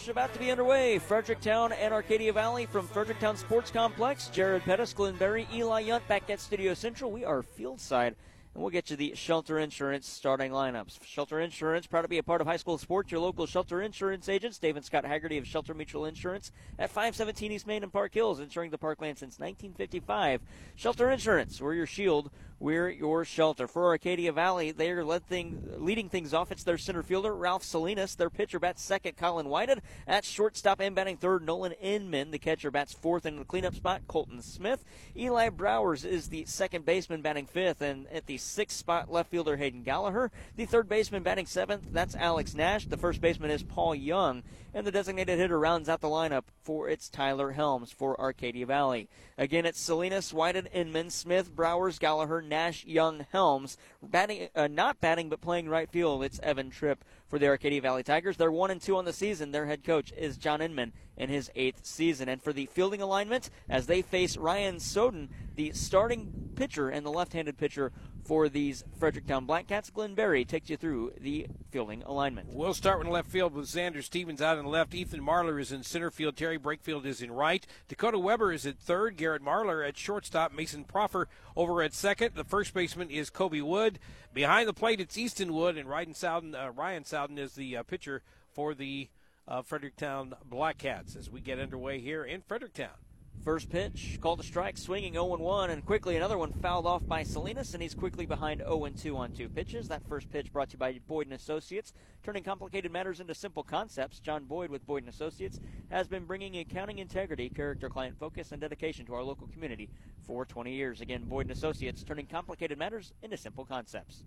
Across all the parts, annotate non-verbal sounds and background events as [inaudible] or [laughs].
match about to be underway. Fredericktown and Arcadia Valley from Fredericktown Sports Complex. Jared Pettis, Glenn Berry, Eli Yunt back at Studio Central. We are fieldside and we'll get you the Shelter Insurance starting lineups. Shelter Insurance, proud to be a part of high school sports. Your local Shelter Insurance agents, Dave and Scott Haggerty of Shelter Mutual Insurance at 517 East Main and Park Hills, insuring the parkland since 1955. Shelter Insurance, we're your shield we're at your shelter. For Arcadia Valley, they are thing, leading things off. It's their center fielder, Ralph Salinas. Their pitcher bats second, Colin Whited. At shortstop and batting third, Nolan Inman. The catcher bats fourth in the cleanup spot, Colton Smith. Eli Browers is the second baseman batting fifth. And at the sixth spot, left fielder Hayden Gallagher. The third baseman batting seventh, that's Alex Nash. The first baseman is Paul Young. And the designated hitter rounds out the lineup for its Tyler Helms for Arcadia Valley. Again, it's Salinas, Whited, Inman, Smith, Browers, Gallagher, Nash, Young, Helms. Batting, uh, not batting, but playing right field, it's Evan Tripp for the Arcadia Valley Tigers. They're one and two on the season. Their head coach is John Inman in his eighth season. And for the fielding alignment, as they face Ryan Soden, the starting pitcher and the left-handed pitcher for these Fredericktown Blackcats. Glenn Berry takes you through the fielding alignment. We'll start with left field with Xander Stevens out in the left. Ethan Marlar is in center field. Terry Brakefield is in right. Dakota Weber is at third. Garrett Marlar at shortstop. Mason Proffer over at second. The first baseman is Kobe Wood. Behind the plate, it's Easton Wood, and Ryan Souden, uh, Ryan Is the uh, pitcher for the uh, Fredericktown Blackcats as we get underway here in Fredericktown. First pitch, called a strike, swinging 0 1, and quickly another one fouled off by Salinas, and he's quickly behind 0 2 on two pitches. That first pitch brought to you by Boyd and Associates, turning complicated matters into simple concepts. John Boyd with Boyd and Associates has been bringing accounting integrity, character, client focus, and dedication to our local community for 20 years. Again, Boyd and Associates, turning complicated matters into simple concepts.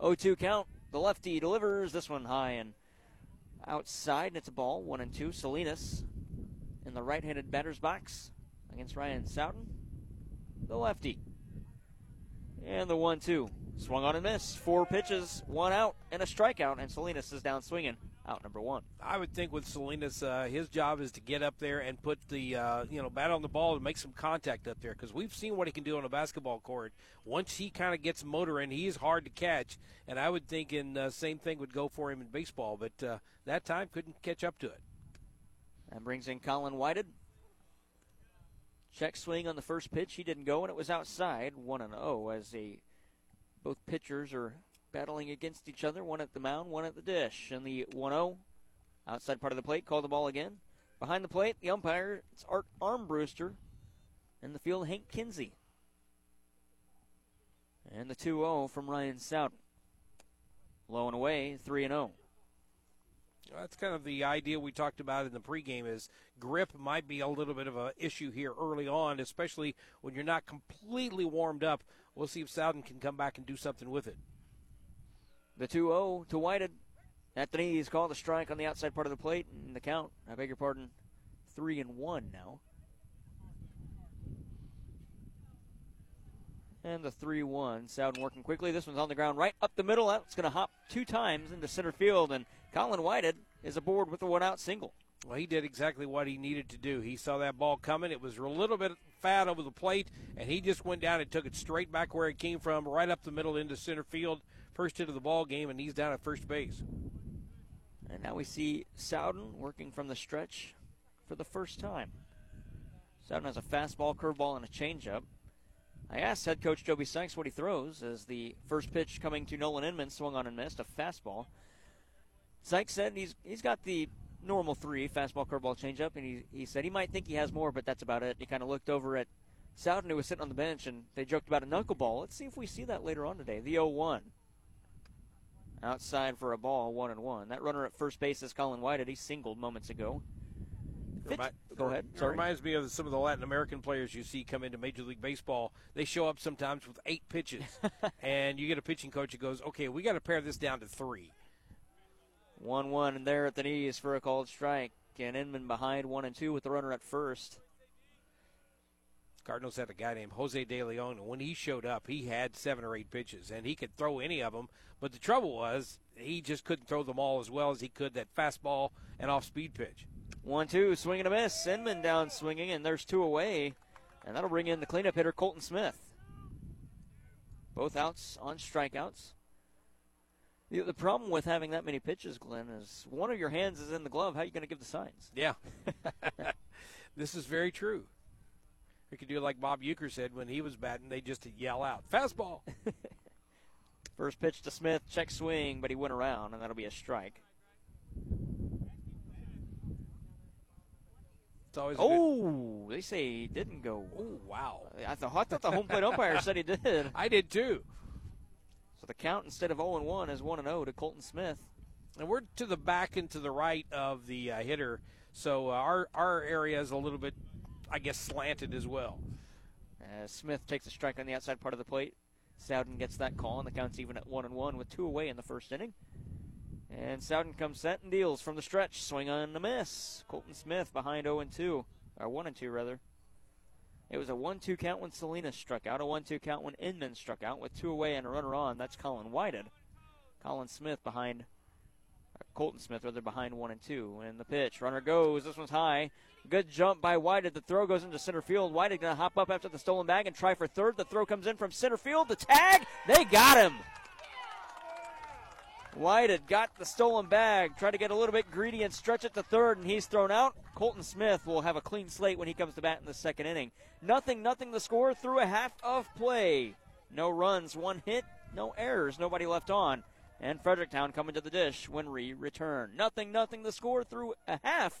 0 2 count. The lefty delivers this one high and outside, and it's a ball. 1 and 2. Salinas in the right handed batter's box against Ryan Souden, the lefty. And the 1 2. Swung on and missed. Four pitches, one out, and a strikeout, and Salinas is down swinging. Out number one. I would think with Salinas, uh, his job is to get up there and put the uh, you know bat on the ball and make some contact up there because we've seen what he can do on a basketball court. Once he kind of gets motoring, he is hard to catch, and I would think in uh, same thing would go for him in baseball, but uh, that time couldn't catch up to it. That brings in Colin Whited. Check swing on the first pitch. He didn't go, and it was outside. 1 and 0 as the both pitchers are battling against each other. One at the mound, one at the dish. And the 1 0 outside part of the plate. Call the ball again. Behind the plate, the umpire, it's Art Armbruster. In the field, Hank Kinsey. And the 2 0 from Ryan Souden. Low and away, 3 0. That's kind of the idea we talked about in the pregame is grip might be a little bit of an issue here early on, especially when you're not completely warmed up. We'll see if Souden can come back and do something with it. The 2-0 to Whited at the knees, called a strike on the outside part of the plate, and the count, I beg your pardon, 3 and 1 now. And the 3 1. Souden working quickly. This one's on the ground right up the middle. That's going to hop two times into center field, and Colin Whited is aboard with a one out single. Well, he did exactly what he needed to do. He saw that ball coming. It was a little bit fat over the plate, and he just went down and took it straight back where it came from, right up the middle into center field. First hit of the ball game, and he's down at first base. And now we see Souden working from the stretch for the first time. Souden has a fastball, curveball, and a changeup. I asked head coach Joby Sykes what he throws as the first pitch coming to Nolan Inman swung on and missed, a fastball. Sykes said he's he's got the normal three fastball, curveball, changeup, and he he said he might think he has more, but that's about it. He kind of looked over at Souden, who was sitting on the bench, and they joked about a knuckleball. Let's see if we see that later on today. The 0-1. Outside for a ball, one and one. That runner at first base is Colin Whited. He singled moments ago. Remi- Go ahead. Sorry. reminds me of some of the Latin American players you see come into Major League Baseball. They show up sometimes with eight pitches, [laughs] and you get a pitching coach who goes, "Okay, we got to pare this down to three. 1 1 and there at the knees for a called strike. And Inman behind 1 and 2 with the runner at first. Cardinals had a guy named Jose De Leon, and when he showed up, he had seven or eight pitches, and he could throw any of them. But the trouble was, he just couldn't throw them all as well as he could that fastball and off speed pitch. 1 2, swing and a miss. Inman down swinging, and there's two away. And that'll bring in the cleanup hitter, Colton Smith. Both outs on strikeouts. The, the problem with having that many pitches, Glenn, is one of your hands is in the glove. How are you going to give the signs? Yeah. [laughs] this is very true. We could do like Bob Uecker said when he was batting. They just yell out, fastball. [laughs] First pitch to Smith, check swing, but he went around, and that'll be a strike. It's always oh, they say he didn't go. Oh, wow. I thought, I thought the home plate umpire said he [laughs] did. I did too. So the count instead of 0 1 is 1 0 to Colton Smith. And we're to the back and to the right of the uh, hitter, so uh, our our area is a little bit, I guess, slanted as well. As Smith takes a strike on the outside part of the plate, Sowden gets that call, and the count's even at 1 and 1 with two away in the first inning. And Sowden comes set and deals from the stretch. Swing on the miss. Colton Smith behind 0 and 2. Or 1 and 2, rather. It was a 1 2 count when Salinas struck out, a 1 2 count when Inman struck out with two away and a runner on. That's Colin Whited. Colin Smith behind. Uh, Colton Smith, rather, behind 1 and 2. And the pitch. Runner goes. This one's high. Good jump by Whited. The throw goes into center field. Whited going to hop up after the stolen bag and try for third. The throw comes in from center field. The tag. They got him. White had got the stolen bag, tried to get a little bit greedy and stretch it to third, and he's thrown out. Colton Smith will have a clean slate when he comes to bat in the second inning. Nothing, nothing the score through a half of play. No runs, one hit, no errors, nobody left on. And Fredericktown coming to the dish when we return. Nothing, nothing the score through a half.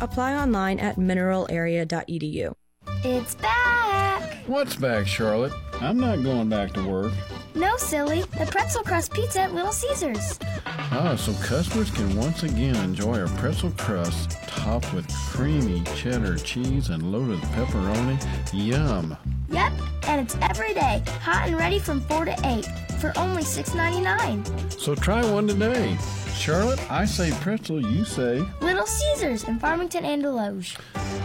Apply online at mineralarea.edu. It's back! What's back, Charlotte? I'm not going back to work. No, silly. The pretzel crust pizza at Little Caesars. Ah, so customers can once again enjoy our pretzel crust topped with creamy cheddar cheese and loaded pepperoni. Yum! Yep, and it's every day, hot and ready from 4 to 8 for only $6.99. So try one today. Charlotte, I say pretzel, you say. Little Caesars in Farmington and Desloge.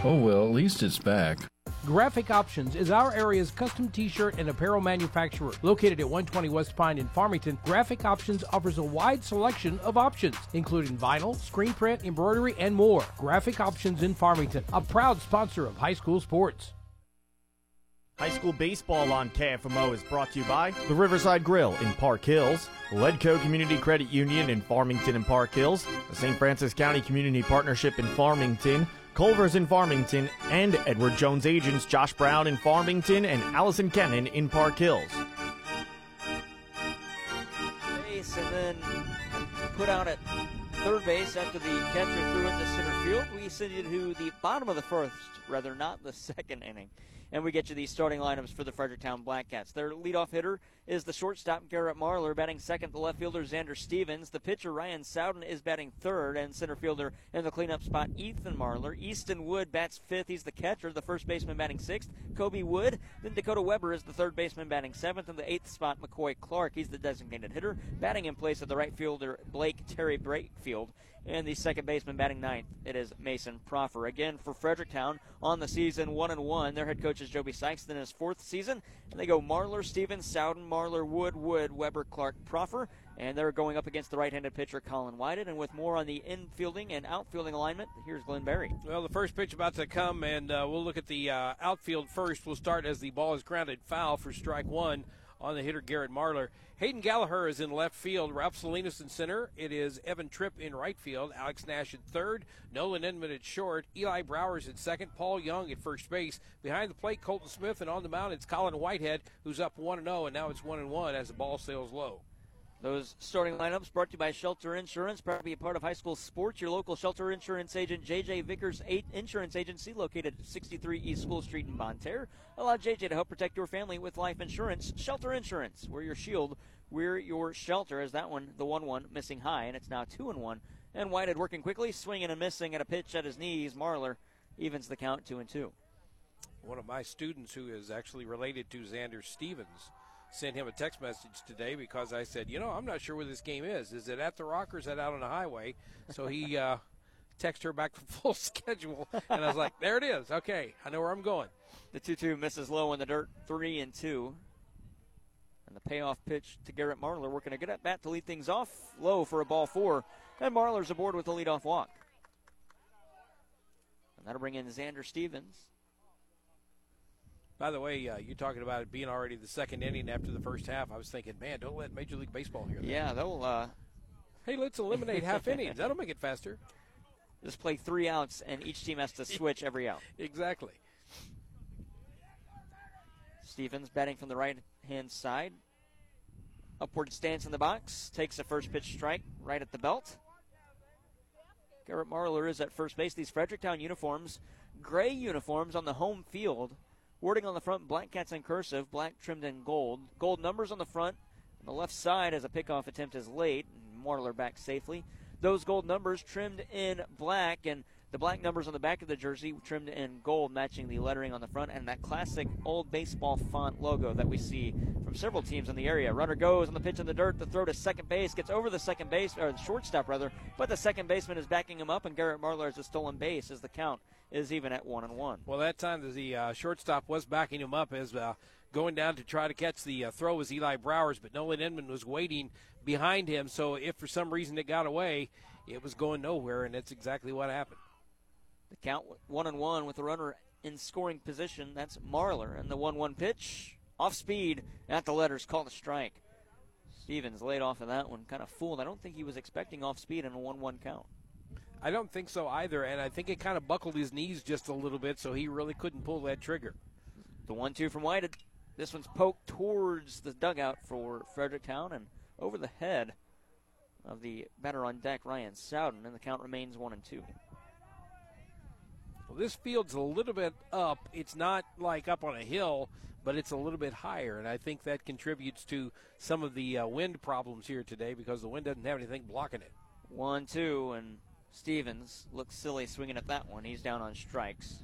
Oh well, at least it's back. Graphic Options is our area's custom t-shirt and apparel manufacturer. Located at 120 West Pine in Farmington, Graphic Options offers a wide selection of options, including vinyl, screen print, embroidery, and more. Graphic Options in Farmington, a proud sponsor of high school sports. High school baseball on KFMO is brought to you by the Riverside Grill in Park Hills, Ledco Community Credit Union in Farmington and Park Hills, the St. Francis County Community Partnership in Farmington, Culver's in Farmington, and Edward Jones agents Josh Brown in Farmington and Allison Kennan in Park Hills. Base and then put out at third base after the catcher threw into center field. We send you to the bottom of the first, rather not the [laughs] second inning and we get you these starting lineups for the Fredericktown Blackcats. Their leadoff hitter is the shortstop Garrett Marlar, batting second. The left fielder Xander Stevens. The pitcher Ryan Sowden is batting third, and center fielder in the cleanup spot Ethan Marlar. Easton Wood bats fifth. He's the catcher. The first baseman batting sixth. Kobe Wood. Then Dakota Weber is the third baseman batting seventh. and the eighth spot, McCoy Clark. He's the designated hitter, batting in place of the right fielder Blake Terry Brakefield. And the second baseman batting ninth, it is Mason Proffer. Again for Fredericktown on the season, one and one. Their head coach is Joby Sykes in his fourth season, and they go Marlar, Stevens, Sowden, Marlar, Wood, Wood, Weber, Clark, Proffer, and they're going up against the right-handed pitcher Colin Whited. And with more on the infielding and outfielding alignment, here's Glenn Berry. Well, the first pitch about to come, and uh, we'll look at the uh, outfield first. We'll start as the ball is grounded foul for strike one on the hitter Garrett Marlar. Hayden Gallagher is in left field. Ralph Salinas in center. It is Evan Tripp in right field. Alex Nash in third. Nolan Inman at short. Eli Browers at second. Paul Young at first base. Behind the plate, Colton Smith, and on the mound, it's Colin Whited, who's up 1 0, and now it's 1 1 as the ball sails low. Those starting lineups brought to you by Shelter Insurance, proud to be a part of high school sports. Your local Shelter Insurance agent, JJ Vickers 8 Insurance Agency, located at 63 East School Street in Bonne Terre. Allow JJ to help protect your family with life insurance. Shelter Insurance, we're your shield, we're your shelter. As that one, the 1 1, missing high, and it's now 2 and 1. And Whited working quickly, swinging and missing at a pitch at his knees. Marlar evens the count 2 and 2. One of my students who is actually related to Xander Stevens sent him a text message today because I said, you know, I'm not sure where this game is. Is it at the Rock or is it out on the highway? So he [laughs] uh, texted her back [laughs] the full schedule, and I was like, there it is. Okay, I know where I'm going. The 2 2 misses low in the dirt, 3 and 2. And the payoff pitch to Garrett Marlar, working a good at bat to lead things off low for a ball four. And Marlar's aboard with the leadoff walk. And that'll bring in Xander Stevens. By the way, uh, you talking about it being already the second inning after the first half. I was thinking, man, don't let Major League Baseball hear that. Yeah, they'll. Uh, hey, let's eliminate half [laughs] innings. That'll make it faster. Just play three outs, and each team has to switch every out. [laughs] Exactly. Stevens batting from the right hand side. Upward stance in the box. Takes a first pitch strike right at the belt. Garrett Marlar is at first base. These Fredericktown uniforms, gray uniforms on the home field. Wording on the front, black cats in cursive, black trimmed in gold. Gold numbers on the front. On the left side, as a pickoff attempt is late, Marlar back safely. Those gold numbers trimmed in black, and the black numbers on the back of the jersey trimmed in gold, matching the lettering on the front, and that classic old baseball font logo that we see from several teams in the area. Runner goes on the pitch in the dirt, the throw to second base, gets over the second base, or the shortstop rather, but the second baseman is backing him up, and Garrett Marlar has a stolen base as the count is even at one and one. Well, that time the uh, shortstop was backing him up as uh, going down to try to catch the uh, throw was Eli Browers, but Nolan Inman was waiting behind him. So if for some reason it got away, it was going nowhere, and that's exactly what happened. The count one and one with the runner in scoring position. That's Marlar. And the 1 1 pitch off speed at the letters, called a strike. Stevens laid off of that one, kind of fooled. I don't think he was expecting off speed in a 1 1 count. I don't think so either, and I think it kind of buckled his knees just a little bit, so he really couldn't pull that trigger. The 1 2 from White. This one's poked towards the dugout for Fredericktown and over the head of the batter on deck, Ryan Sowden, and the count remains 1 and 2. Well, this field's a little bit up. It's not like up on a hill, but it's a little bit higher, and I think that contributes to some of the uh, wind problems here today because the wind doesn't have anything blocking it. One, two, and Stevens looks silly swinging at that one. He's down on strikes.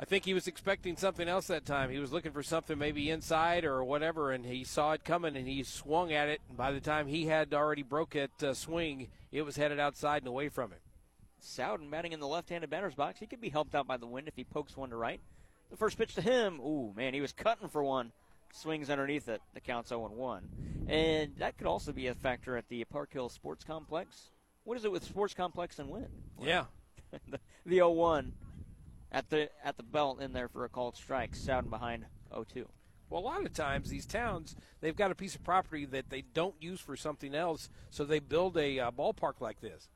I think he was expecting something else that time. He was looking for something maybe inside or whatever, and he saw it coming and he swung at it. And by the time he had already broke it uh, swing, it was headed outside and away from him. Sowden batting in the left-handed batter's box. He could be helped out by the wind if he pokes one to right. The first pitch to him. Ooh, man, he was cutting for one. Swings underneath it. The count's 0-1. And that could also be a factor at the Park Hill Sports Complex. What is it with Sports Complex and wind? Yeah. [laughs] the, the 0-1 at the at the belt in there for a called strike. Sowden behind 0-2. Well, a lot of times these towns they've got a piece of property that they don't use for something else, so they build a uh, ballpark like this.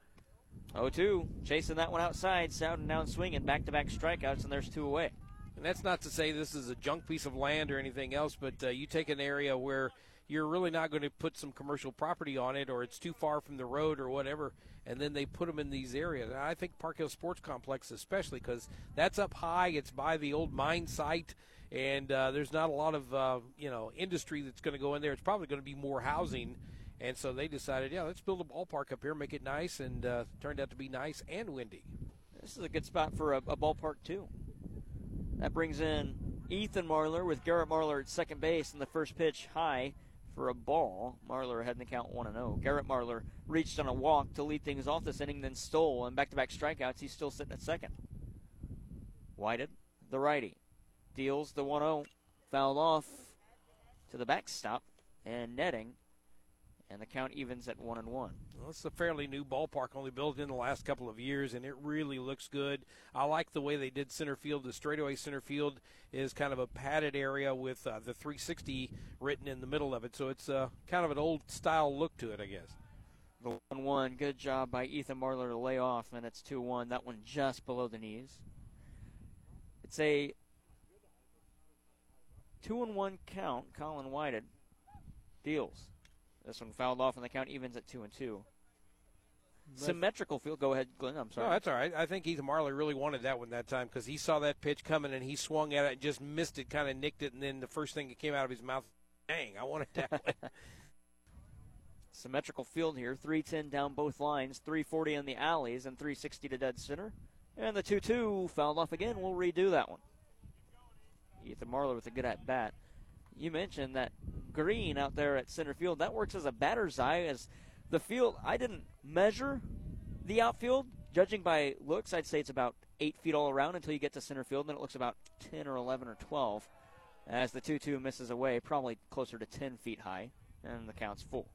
0-2, chasing that one outside. Sowden down swinging, back-to-back strikeouts, and there's two away. And that's not to say this is a junk piece of land or anything else, but uh, you take an area where you're really not going to put some commercial property on it or it's too far from the road or whatever, and then they put them in these areas. And I think Park Hill Sports Complex, especially, because that's up high, it's by the old mine site, and uh, there's not a lot of uh, you know industry that's going to go in there. It's probably going to be more housing. And so they decided, yeah, let's build a ballpark up here, make it nice, and uh, turned out to be nice and windy. This is a good spot for a, a ballpark, too. That brings in Ethan Marlar with Garrett Marlar at second base, and the first pitch high for a ball. Marlar had the count 1 0. Garrett Marlar reached on a walk to lead things off this inning, then stole, and back to back strikeouts. He's still sitting at second. Whited, the righty, deals the 1 0, fouled off to the backstop, and netting and the count evens at one and one. Well, it's a fairly new ballpark, only built in the last couple of years, and it really looks good. I like the way they did center field. The straightaway center field is kind of a padded area with uh, the 360 written in the middle of it, so it's uh, kind of an old style look to it, I guess. The one one, good job by Ethan Marlar to lay off, and it's two one. That one just below the knees. It's a two and one count. Colin Whited deals. This one fouled off, and the count evens at two and two. Symmetrical field. Go ahead, Glenn. I'm sorry. No, that's all right. I think Ethan Marlar really wanted that one that time because he saw that pitch coming and he swung at it and just missed it, kind of nicked it, and then the first thing that came out of his mouth, dang, I wanted that one. [laughs] Symmetrical field here. 310 down both lines, 340 in the alleys, and 360 to dead center. And the 2 2 fouled off again. We'll redo that one. Ethan Marlar with a good at bat. You mentioned that green out there at center field. That works as a batter's eye. As the field, I didn't measure the outfield. Judging by looks, I'd say it's about eight feet all around until you get to center field. Then it looks about 10 or 11 or 12 as the 2 2 misses away, probably closer to 10 feet high, and the count's full.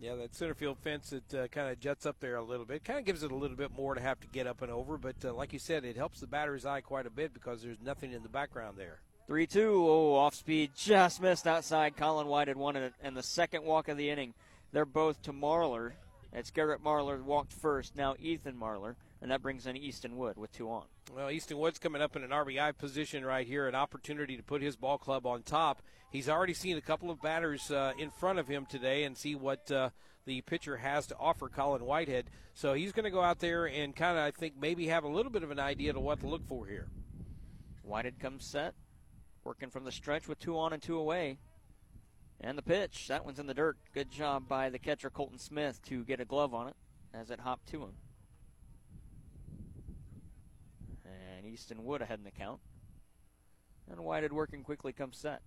Yeah, that center field fence that uh, kind of juts up there a little bit, kind of gives it a little bit more to have to get up and over. But uh, like you said, it helps the batter's eye quite a bit because there's nothing in the background there. 3 2. Oh, off speed. Just missed outside. Colin White had won it. And the second walk of the inning, they're both to Marlar. It's Garrett Marlar walked first. Now Ethan Marlar. And that brings in Easton Wood with two on. Well, Easton Wood's coming up in an RBI position right here, an opportunity to put his ball club on top. He's already seen a couple of batters uh, in front of him today and see what uh, the pitcher has to offer Colin Whited. So he's going to go out there and kind of, I think, maybe have a little bit of an idea to what to look for here. Whited comes set, working from the stretch with two on and two away. And the pitch, that one's in the dirt. Good job by the catcher Colton Smith to get a glove on it as it hopped to him. And Easton Wood ahead in the count. And Whited working quickly comes set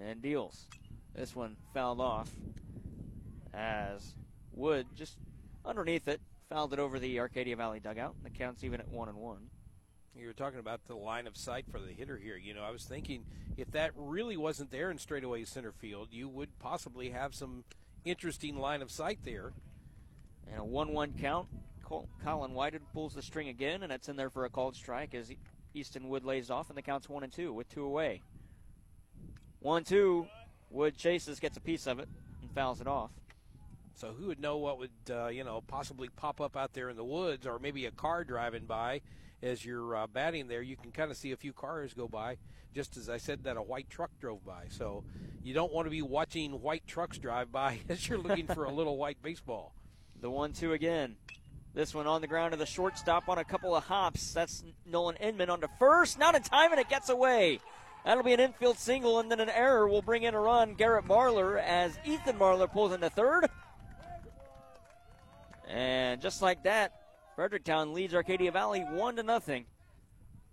and deals. This one fouled off as Wood just underneath it fouled it over the Arcadia Valley dugout. And the count's even at one and one. You were talking about the line of sight for the hitter here. You know, I was thinking if that really wasn't there in straightaway center field, you would possibly have some interesting line of sight there. And a 1 1 count. Colin Whited pulls the string again, and it's in there for a called strike as Easton Wood lays off, and the count's 1 and 2 with two away. 1 2. Wood chases, gets a piece of it, and fouls it off. So who would know what would, uh, you know, possibly pop up out there in the woods or maybe a car driving by as you're uh, batting there, you can kind of see a few cars go by. Just as I said, that a white truck drove by. So you don't want to be watching white trucks drive by [laughs] as you're looking for a little [laughs] white baseball. The one-two again. This one on the ground to the shortstop on a couple of hops. That's Nolan Inman on to first. Not in time, and it gets away. That'll be an infield single, and then an error will bring in a run. Garrett Marlar as Ethan Marlar pulls into third. And just like that, Fredericktown leads Arcadia Valley one to nothing.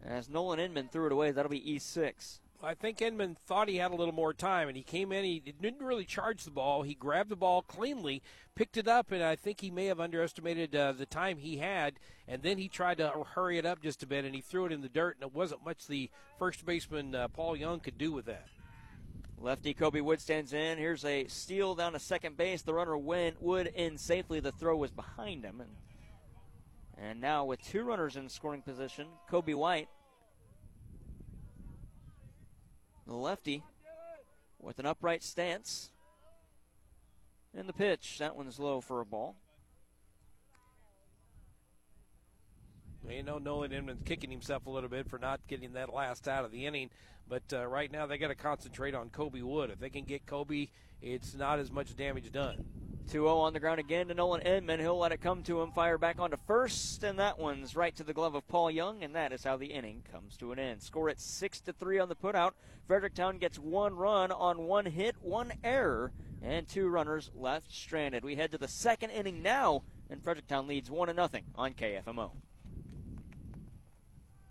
As Nolan Inman threw it away, that'll be E6. I think Inman thought he had a little more time, and he came in. He didn't really charge the ball. He grabbed the ball cleanly, picked it up, and I think he may have underestimated uh, the time he had. And then he tried to hurry it up just a bit, and he threw it in the dirt, and it wasn't much the first baseman uh, Paul Young could do with that. Lefty Kobe Wood stands in. Here's a steal down to second base. The runner went Wood in safely. The throw was behind him, and and now with two runners in scoring position, Kobe White, the lefty, with an upright stance. And the pitch, that one's low for a ball. You know, Nolan Inman's kicking himself a little bit for not getting that last out of the inning. But uh, right now, they got to concentrate on Kobe Wood. If they can get Kobe, it's not as much damage done. 2 0 on the ground again to Nolan Inman. He'll let it come to him. Fire back onto first, and that one's right to the glove of Paul Young, and that is how the inning comes to an end. Score at 6 to 3 on the putout. Fredericktown gets one run on one hit, one error, and two runners left stranded. We head to the second inning now, and Fredericktown leads 1 0 on KFMO.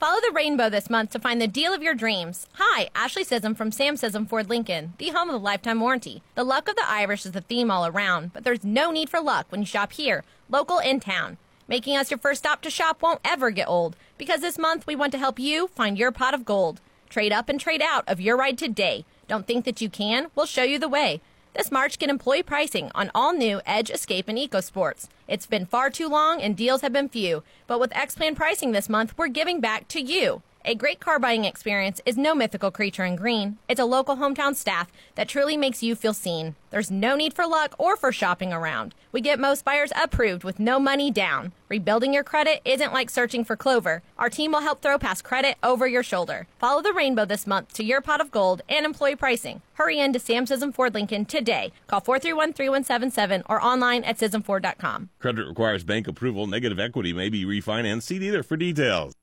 Follow the rainbow this month to find the deal of your dreams. Hi, Ashley Sism from Sam Sism Ford Lincoln, the home of the lifetime warranty. The luck of the Irish is the theme all around, but there's no need for luck when you shop here, local in town. Making us your first stop to shop won't ever get old, because this month we want to help you find your pot of gold. Trade up and trade out of your ride today. Don't think that you can? We'll show you the way. This March, get employee pricing on all new Edge, Escape, and EcoSports. It's been far too long and deals have been few, but with X Plan pricing this month, we're giving back to you. A great car buying experience is no mythical creature in green. It's a local hometown staff that truly makes you feel seen. There's no need for luck or for shopping around. We get most buyers approved with no money down. Rebuilding your credit isn't like searching for clover. Our team will help throw past credit over your shoulder. Follow the rainbow this month to your pot of gold and employee pricing. Hurry in to Sam Sism Ford Lincoln today. Call 431 3177 or online at SismFord.com. Credit requires bank approval. Negative equity may be refinanced. See dealer for details.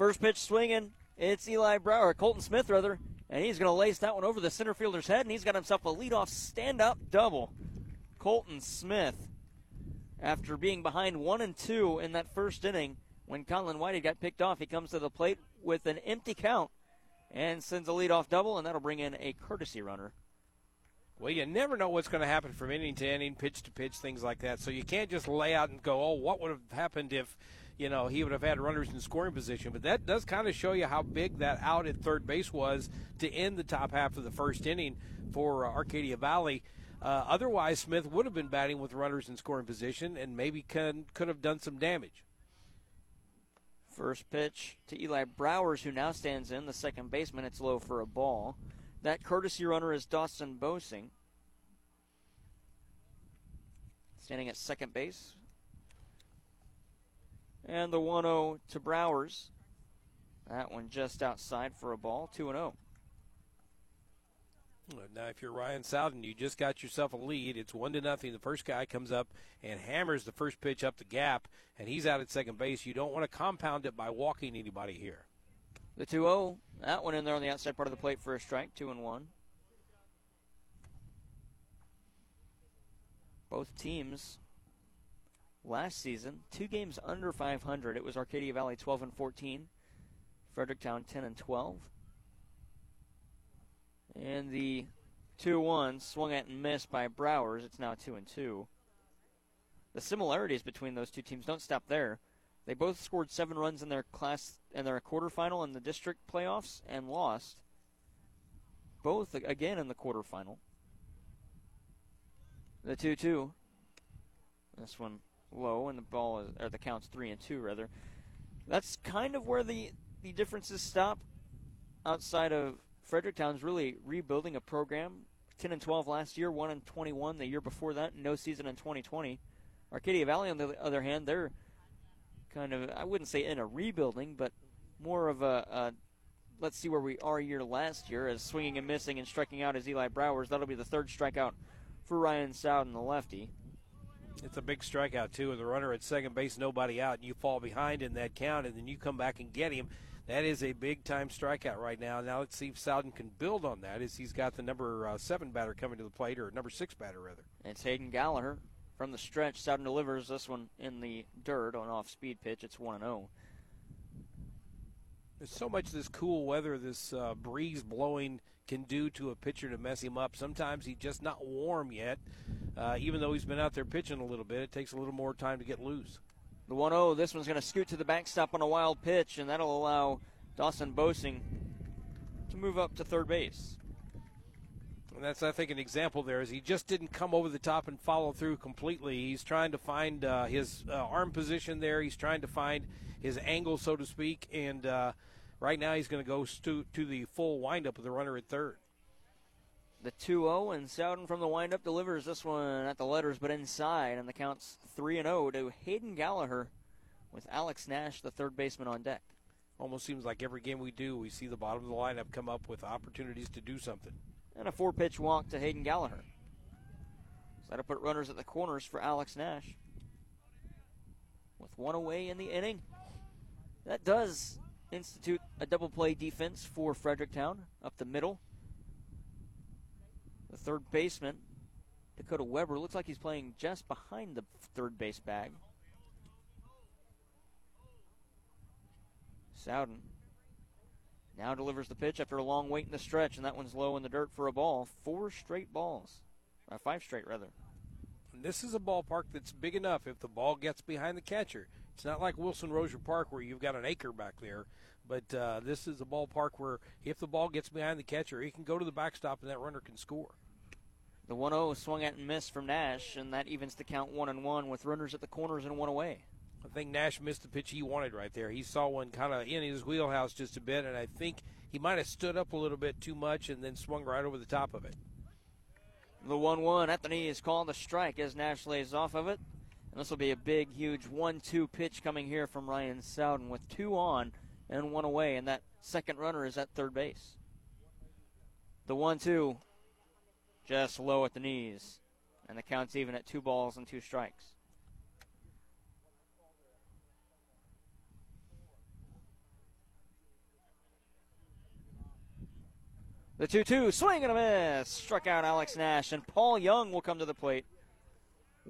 First pitch swinging. It's Eli Brower, Colton Smith, rather, and he's going to lace that one over the center fielder's head, and he's got himself a leadoff stand-up double. Colton Smith, after being behind one and two in that first inning, when Colin Whited got picked off, he comes to the plate with an empty count and sends a leadoff double, and that'll bring in a courtesy runner. Well, you never know what's going to happen from inning to inning, pitch to pitch, things like that. So you can't just lay out and go, "Oh, what would have happened if?" You know, he would have had runners in scoring position. But that does kind of show you how big that out at third base was to end the top half of the first inning for uh, Arcadia Valley. Uh, otherwise, Smith would have been batting with runners in scoring position and maybe can, could have done some damage. First pitch to Eli Browers, who now stands in the second baseman. It's low for a ball. That courtesy runner is Dawson Bosing. Standing at second base, and the 1 0 to Browers. That one just outside for a ball, 2 0. Now, if you're Ryan Soudan, you just got yourself a lead. It's one to nothing. The first guy comes up and hammers the first pitch up the gap, and he's out at second base. You don't want to compound it by walking anybody here. The 2 0, that one in there on the outside part of the plate for a strike, 2 and 1. Both teams last season, two games under 500. It was Arcadia Valley 12 and 14, Fredericktown 10 and 12. And the 2-1 swung at and missed by Browers. It's now 2 and 2. The similarities between those two teams don't stop there. They both scored 7 runs in their class in their quarterfinal in the district playoffs and lost. Both again in the quarterfinal. The 2-2. This one low, and the ball is, or the count's three and two rather. That's kind of where the the differences stop. Outside of Fredericktown's really rebuilding a program. 10 and 12 last year, 1 and 21 the year before that, no season in 2020. Arcadia Valley, on the other hand, they're kind of, I wouldn't say in a rebuilding, but more of a, a let's see where we are year last year as swinging and missing and striking out as Eli Browers. That'll be the third strikeout for Ryan Soudan, the lefty. It's a big strikeout, too, with a runner at second base, nobody out, and you fall behind in that count, and then you come back and get him. That is a big time strikeout right now. Now let's see if Soudan can build on that as he's got the number uh, seven batter coming to the plate, or number six batter, rather. It's Hayden Gallagher from the stretch. Soudan delivers this one in the dirt on off speed pitch. It's 1 and 0. There's so much this cool weather, this uh, breeze blowing can do to a pitcher to mess him up. Sometimes he's just not warm yet. Uh, even though he's been out there pitching a little bit, it takes a little more time to get loose. The 1 0, this one's going to scoot to the backstop on a wild pitch, and that'll allow Dawson Bosing to move up to third base. And that's, I think, an example there is he just didn't come over the top and follow through completely. He's trying to find uh, his uh, arm position there. He's trying to find his angle, so to speak, and uh, Right now, he's going to go to, to the full windup with the runner at third. The 2 0, and Soudan from the windup delivers this one at the letters, but inside, and the count's 3 0 to Hayden Gallagher with Alex Nash, the third baseman, on deck. Almost seems like every game we do, we see the bottom of the lineup come up with opportunities to do something. And a four pitch walk to Hayden Gallagher. So that'll put runners at the corners for Alex Nash. With one away in the inning. That does institute a double play defense for Fredericktown up the middle. The third baseman, Dakota Weber, looks like he's playing just behind the third base bag. Sowden now delivers the pitch after a long wait in the stretch, and that one's low in the dirt for a ball. Four straight balls. Uh, five straight, rather. This is a ballpark that's big enough if the ball gets behind the catcher. It's not like Wilson Rozier Park where you've got an acre back there, but uh, this is a ballpark where if the ball gets behind the catcher, he can go to the backstop and that runner can score. The 1 0 swung at and missed from Nash, and that evens the count 1 and 1 with runners at the corners and one away. I think Nash missed the pitch he wanted right there. He saw one kind of in his wheelhouse just a bit, and I think he might have stood up a little bit too much and then swung right over the top of it. The 1 1 at the knee is called a strike as Nash lays off of it. And this will be a big, huge 1 2 pitch coming here from Ryan Sowden with two on and one away, and that second runner is at third base. The 1 2 just low at the knees, and the count's even at two balls and two strikes. The 2 2, swing and a miss. Struck out Alex Nash, and Paul Young will come to the plate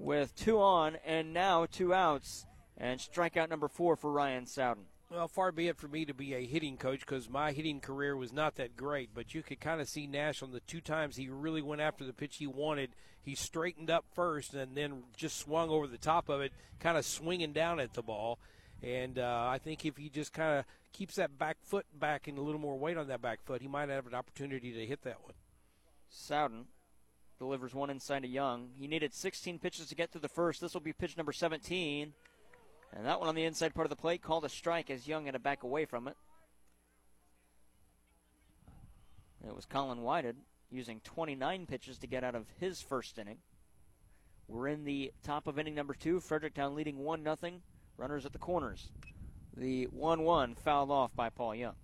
with two on and now two outs. And strikeout number four for Ryan Sowden. Well, far be it for me to be a hitting coach because my hitting career was not that great, but you could kind of see Nash on the two times he really went after the pitch he wanted. He straightened up first and then just swung over the top of it, kind of swinging down at the ball. And uh, I think if he just kind of keeps that back foot back and a little more weight on that back foot, he might have an opportunity to hit that one. Sowden delivers one inside to Young. He needed 16 pitches to get to the first. This will be pitch number 17. And that one on the inside part of the plate called a strike as Young had to back away from it. It was Colin Whited using 29 pitches to get out of his first inning. We're in the top of inning number two. Fredericktown leading 1 0. Runners at the corners. The 1 1 fouled off by Paul Young.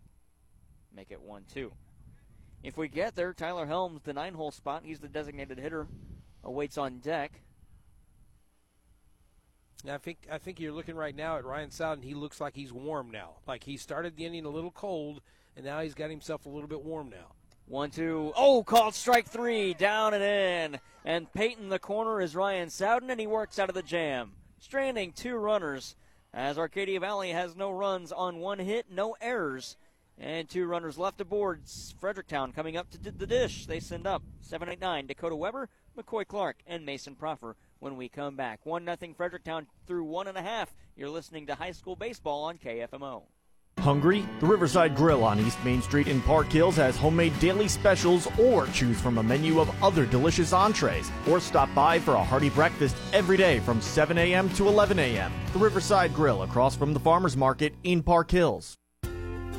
Make it 1 2. If we get there, Tyler Helms, the nine hole spot, he's the designated hitter, awaits on deck. Now, I think I think you're looking right now at Ryan Sowden. He looks like he's warm now. Like he started the inning a little cold, and now he's got himself a little bit warm now. One, two. Oh, called strike three. Down and in. And Peyton the corner is Ryan Sowden, and he works out of the jam. Stranding two runners as Arcadia Valley has no runs on one hit, no errors. And two runners left aboard. Fredericktown coming up to the dish. They send up 789 Dakota Weber, McCoy Clark, and Mason Proffer when we come back. 1 0 Fredericktown through one and a half. You're listening to high school baseball on KFMO. Hungry? The Riverside Grill on East Main Street in Park Hills has homemade daily specials or choose from a menu of other delicious entrees. Or stop by for a hearty breakfast every day from 7 a.m. to 11 a.m. The Riverside Grill across from the Farmers Market in Park Hills.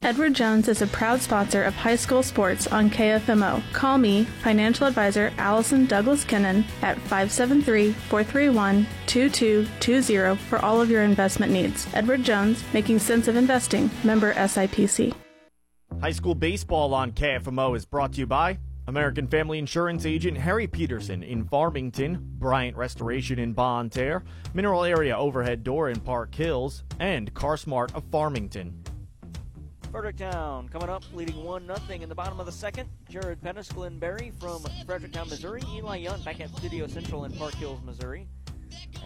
Edward Jones is a proud sponsor of high school sports on KFMO. Call me, financial advisor Allison Douglas Kennan, at 573 431 2220 for all of your investment needs. Edward Jones, making sense of investing, member SIPC. High school baseball on KFMO is brought to you by American Family Insurance agent Harry Peterson in Farmington, Bryant Restoration in Bonne Terre, Mineral Area Overhead Door in Park Hills, and CarSmart of Farmington. Fredericktown coming up, leading 1 0 in the bottom of the second. Jared Pettis, Glenn Berry from Fredericktown, Missouri. Eli Young back at Studio Central in Park Hills, Missouri.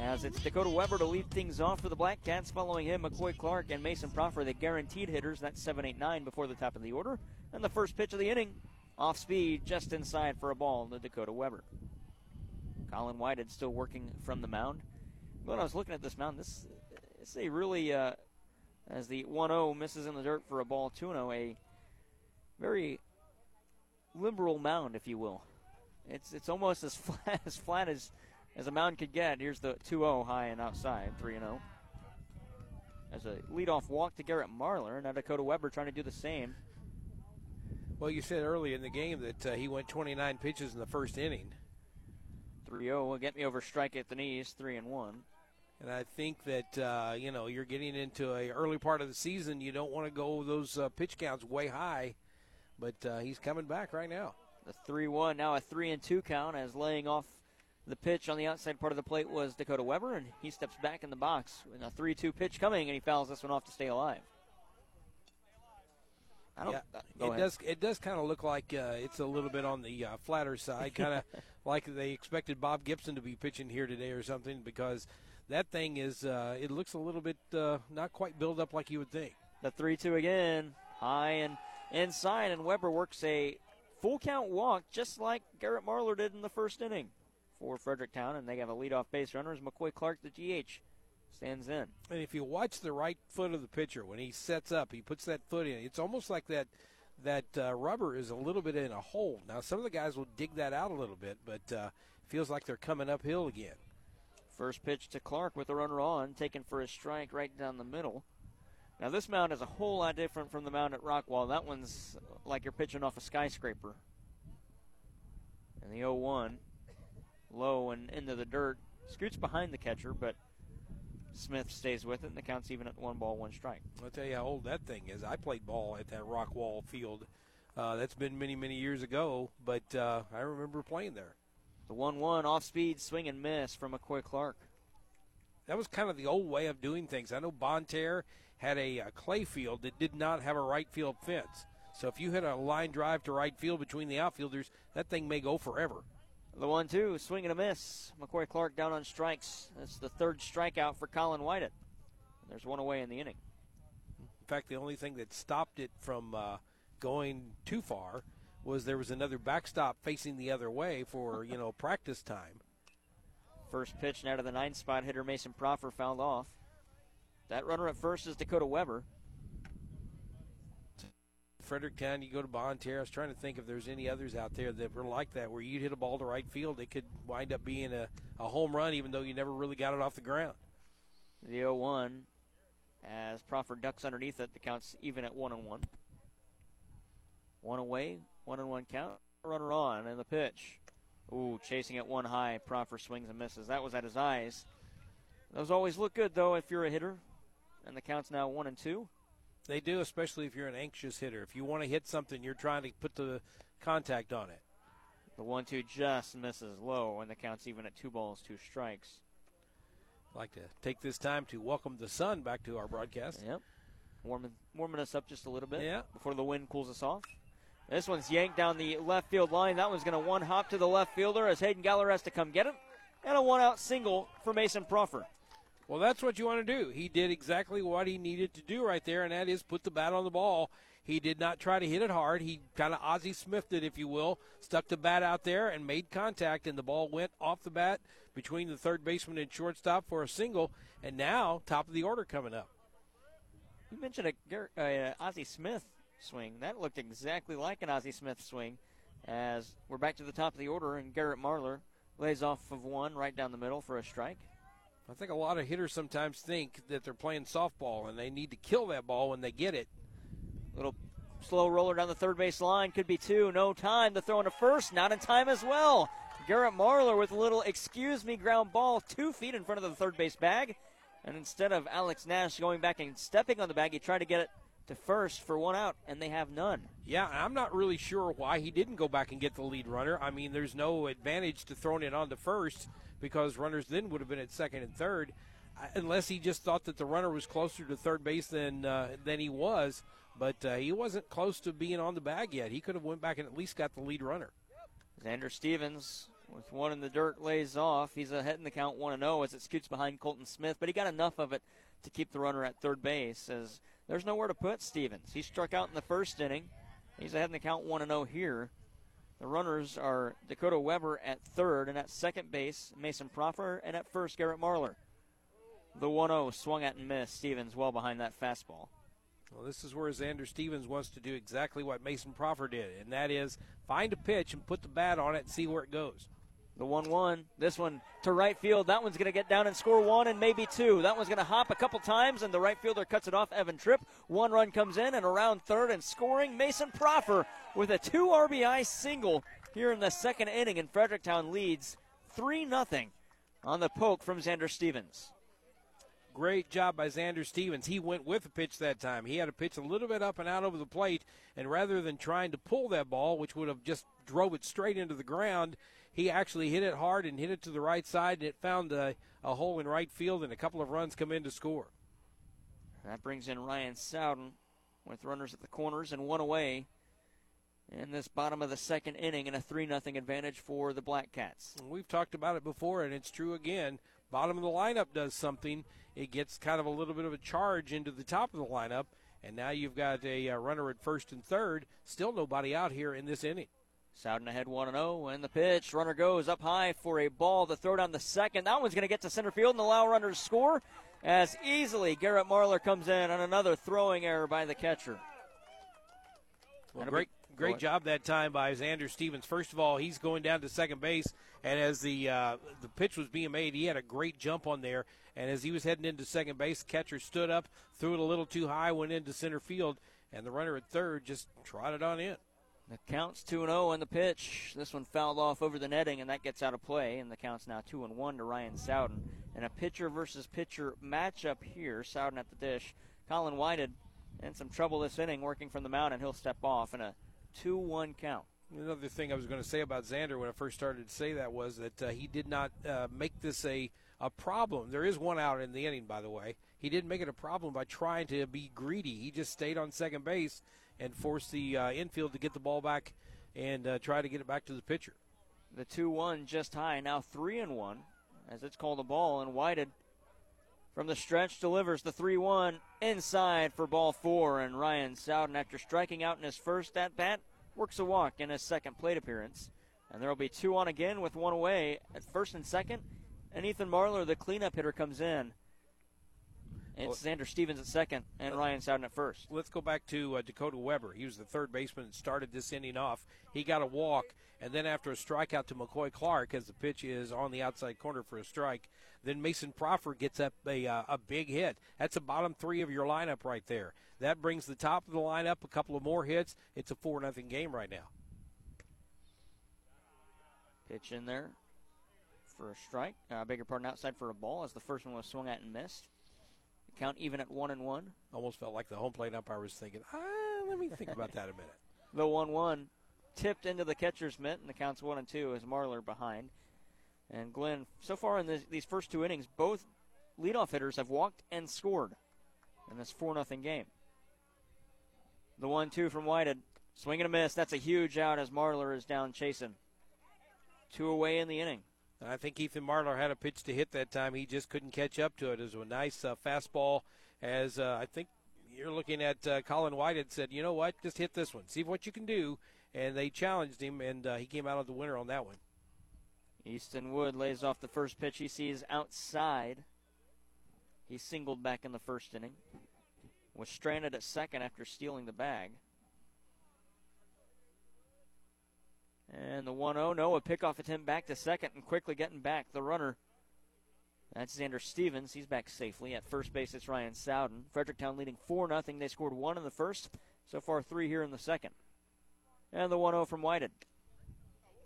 As it's Dakota Weber to lead things off for the Black Cats. Following him, McCoy Clark and Mason Proffer, the guaranteed hitters. That's 7 8 9 before the top of the order. And the first pitch of the inning, off speed, just inside for a ball to Dakota Weber. Colin Whited still working from the mound. When I was looking at this mound, this is a really. Uh, as the 1-0 misses in the dirt for a ball 2-0 a very liberal mound if you will. It's it's almost as [laughs] flat as flat as as a mound could get. Here's the 2-0 high and outside 3-0 as a leadoff walk to Garrett Marlar and now Dakota Weber trying to do the same. Well you said early in the game that uh, he went 29 pitches in the first inning. 3-0 will get me over strike at the knees 3 and 1 And I think that uh, you know you're getting into a early part of the season. You don't want to go those uh, pitch counts way high, but uh, he's coming back right now. The three-one now a three and two count as laying off the pitch on the outside part of the plate was Dakota Weber, and he steps back in the box. And a three-two pitch coming, and he fouls this one off to stay alive. I don't. Yeah, uh, it ahead. does. It does kind of look like uh, it's a little bit on the uh, flatter side, kind of [laughs] like they expected Bob Gibson to be pitching here today or something, because that thing is. Uh, it looks a little bit uh, not quite built up like you would think. The three-two again, high and inside, and Weber works a full count walk, just like Garrett Marlar did in the first inning for Fredericktown, and they have a leadoff base runner as McCoy Clark, the GH, stands in. And if you watch the right foot of the pitcher when he sets up, he puts that foot in. It's almost like that that uh, rubber is a little bit in a hole. Now some of the guys will dig that out a little bit, but uh, feels like they're coming uphill again. First pitch to Clark with the runner on, taken for a strike right down the middle. Now this mound is a whole lot different from the mound at Rockwall. That one's like you're pitching off a skyscraper. And the 0-1, low and into the dirt, scoots behind the catcher, but Smith stays with it, and the count's even at one ball, one strike. I'll tell you how old that thing is. I played ball at that Rockwall field. Uh, that's been many, many years ago, but uh, I remember playing there. The 1 1 off speed swing and miss from McCoy Clark. That was kind of the old way of doing things. I know Bonne Terre had a, a clay field that did not have a right field fence. So if you hit a line drive to right field between the outfielders, that thing may go forever. The 1 2, swing and a miss. McCoy Clark down on strikes. That's the third strikeout for Colin Whited. There's one away in the inning. In fact, the only thing that stopped it from uh, going too far was there was another backstop facing the other way for you know practice time. First pitch now to the nine spot hitter Mason Proffer fouled off. That runner at first is Dakota Weber. Fredericktown, you go to Bonne Terre. I was trying to think if there's any others out there that were like that, where you'd hit a ball to right field, it could wind up being a, a home run, even though you never really got it off the ground. The 0 1 as Proffer ducks underneath it. The count's even at 1 and 1. One away, 1 and 1 count. Runner on, and the pitch. Ooh, chasing it one high. Proffer swings and misses. That was at his eyes. Those always look good, though, if you're a hitter. And the count's now 1 and 2. They do, especially if you're an anxious hitter. If you want to hit something, you're trying to put the contact on it. The 1 2 just misses low, and the count's even at two balls, two strikes. I'd like to take this time to welcome the sun back to our broadcast. Yep. Warming, warming us up just a little bit Yeah. before the wind cools us off. This one's yanked down the left field line. That one's going to one hop to the left fielder as Hayden Geller has to come get him. And a one out single for Mason Proffer. Well, that's what you want to do. He did exactly what he needed to do right there, and that is put the bat on the ball. He did not try to hit it hard. He kind of Ozzie Smithed it, if you will, stuck the bat out there and made contact, and the ball went off the bat between the third baseman and shortstop for a single. And now, top of the order coming up. You mentioned a uh, Ozzie Smith swing. That looked exactly like an Ozzie Smith swing. As we're back to the top of the order, and Garrett Marlar lays off of one right down the middle for a strike. I think a lot of hitters sometimes think that they're playing softball and they need to kill that ball when they get it. Little slow roller down the third base line. Could be two. No time. The throw into first. Not in time as well. Garrett Marlar with a little excuse me ground ball two feet in front of the third base bag. And instead of Alex Nash going back and stepping on the bag, he tried to get it to first for one out, and they have none. Yeah, I'm not really sure why he didn't go back and get the lead runner. I mean, there's no advantage to throwing it on to first because runners then would have been at second and third, uh, unless he just thought that the runner was closer to third base than uh, than he was. But uh, he wasn't close to being on the bag yet. He could have went back and at least got the lead runner. Xander Stevens with one in the dirt lays off. He's ahead in the count 1 0 as it scoots behind Colton Smith, but he got enough of it to keep the runner at third base as there's nowhere to put Stevens. He struck out in the first inning. He's ahead in the count 1 0 here. The runners are Dakota Weber at third, and at second base, Mason Proffer, and at first, Garrett Marler. The 1 0 swung at and missed. Stevens well behind that fastball. Well, this is where Xander Stevens wants to do exactly what Mason Proffer did, and that is find a pitch and put the bat on it and see where it goes. The 1 1. This one to right field. That one's going to get down and score one and maybe two. That one's going to hop a couple times, and the right fielder cuts it off. Evan Tripp. One run comes in, and around third and scoring. Mason Proffer with a two RBI single here in the second inning, and Fredericktown leads 3 0 on the poke from Xander Stevens. Great job by Xander Stevens. He went with the pitch that time. He had a pitch a little bit up and out over the plate, and rather than trying to pull that ball, which would have just drove it straight into the ground, he actually hit it hard and hit it to the right side, and it found a, a hole in right field, and a couple of runs come in to score. That brings in Ryan Sowden with runners at the corners and one away in this bottom of the second inning and a 3 0 advantage for the Black Cats. We've talked about it before, and it's true again. Bottom of the lineup does something. It gets kind of a little bit of a charge into the top of the lineup, and now you've got a uh, runner at first and third. Still nobody out here in this inning. Sowden ahead 1 0, and the pitch. Runner goes up high for a ball. The throw down the second. That one's going to get to center field and allow runners to score as easily Garrett Marlar comes in on another throwing error by the catcher. Well, great, great job that time by Xander Stevens. First of all, he's going down to second base, and as the uh, the pitch was being made, he had a great jump on there. And as he was heading into second base, catcher stood up, threw it a little too high, went into center field, and the runner at third just trotted on in. The count's 2 0 on the pitch. This one fouled off over the netting, and that gets out of play. And the count's now 2 and 1 to Ryan Sowden. And a pitcher versus pitcher matchup here. Sowden at the dish. Colin Whited in some trouble this inning working from the mound, and he'll step off in a 2 1 count. Another thing I was going to say about Xander when I first started to say that was that uh, he did not uh, make this a, a problem. There is one out in the inning, by the way. He didn't make it a problem by trying to be greedy. He just stayed on second base and force the uh, infield to get the ball back and uh, try to get it back to the pitcher. The 2 1 just high, now 3 and 1 as it's called a ball, and Whited from the stretch delivers the 3 1 inside for ball four. And Ryan Sowden, after striking out in his first at bat, works a walk in his second plate appearance. And there will be two on again with one away at first and second. And Ethan Marlar, the cleanup hitter, comes in. It's Xander Stevens at second and Ryan Sowden at first. Let's go back to uh, Dakota Weber. He was the third baseman that started this inning off. He got a walk, and then after a strikeout to McCoy Clark, as the pitch is on the outside corner for a strike, then Mason Proffer gets up a, uh, a big hit. That's the bottom three of your lineup right there. That brings the top of the lineup a couple of more hits. It's a 4 nothing game right now. Pitch in there for a strike. Uh, bigger pardon, outside for a ball as the first one was swung at and missed. Count even at one and one. Almost felt like the home plate umpire was thinking, ah, let me think about that a minute. [laughs] The one-one tipped into the catcher's mitt, and the count's one and two as Marlar behind. And Glenn, so far in this, these first two innings, both leadoff hitters have walked and scored in this four nothing game. The one-two from Whited, swing and a miss. That's a huge out as Marlar is down chasing. Two away in the inning. I think Ethan Marlar had a pitch to hit that time. He just couldn't catch up to it. It was a nice uh, fastball. As uh, I think you're looking at uh, Colin had said, you know what, just hit this one, see what you can do. And they challenged him, and uh, he came out of the winner on that one. Easton Wood lays off the first pitch he sees outside. He singled back in the first inning. Was stranded at second after stealing the bag. And the 1 0, no, a pickoff attempt back to second and quickly getting back the runner. That's Xander Stevens. He's back safely. At first base, it's Ryan Sowden. Fredericktown leading 4 0. They scored one in the first. So far, three here in the second. And the 1 0 from Whited.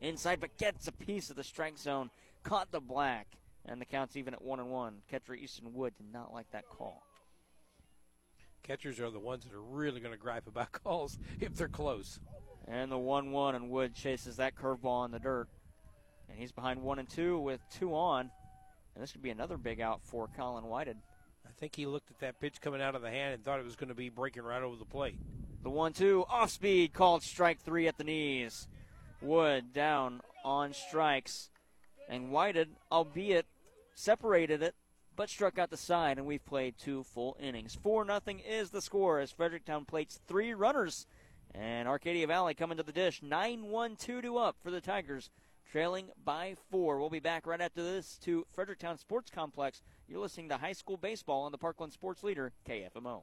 Inside, but gets a piece of the strike zone. Caught the black. And the count's even at 1 and 1. Catcher Easton Wood did not like that call. Catchers are the ones that are really going to gripe about [laughs] calls if they're close. And the 1 1, and Wood chases that curveball in the dirt. And he's behind 1 and 2 with two on. And this could be another big out for Colin Whited. I think he looked at that pitch coming out of the hand and thought it was going to be breaking right over the plate. The 1 2, off speed, called strike three at the knees. Wood down on strikes. And Whited, albeit separated it, but struck out the side, and we've played two full innings. 4 0 is the score as Fredericktown plates three runners and Arcadia Valley coming to the dish. 9 1 2 2 up for the Tigers, trailing by four. We'll be back right after this to Fredericktown Sports Complex. You're listening to high school baseball on the Parkland Sports Leader, KFMO.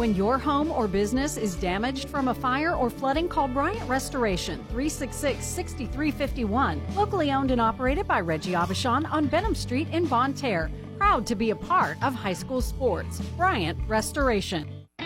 When your home or business is damaged from a fire or flooding, call Bryant Restoration 366 6351. Locally owned and operated by Reggie Abishan on Benham Street in Bonne Terre. Proud to be a part of high school sports. Bryant Restoration.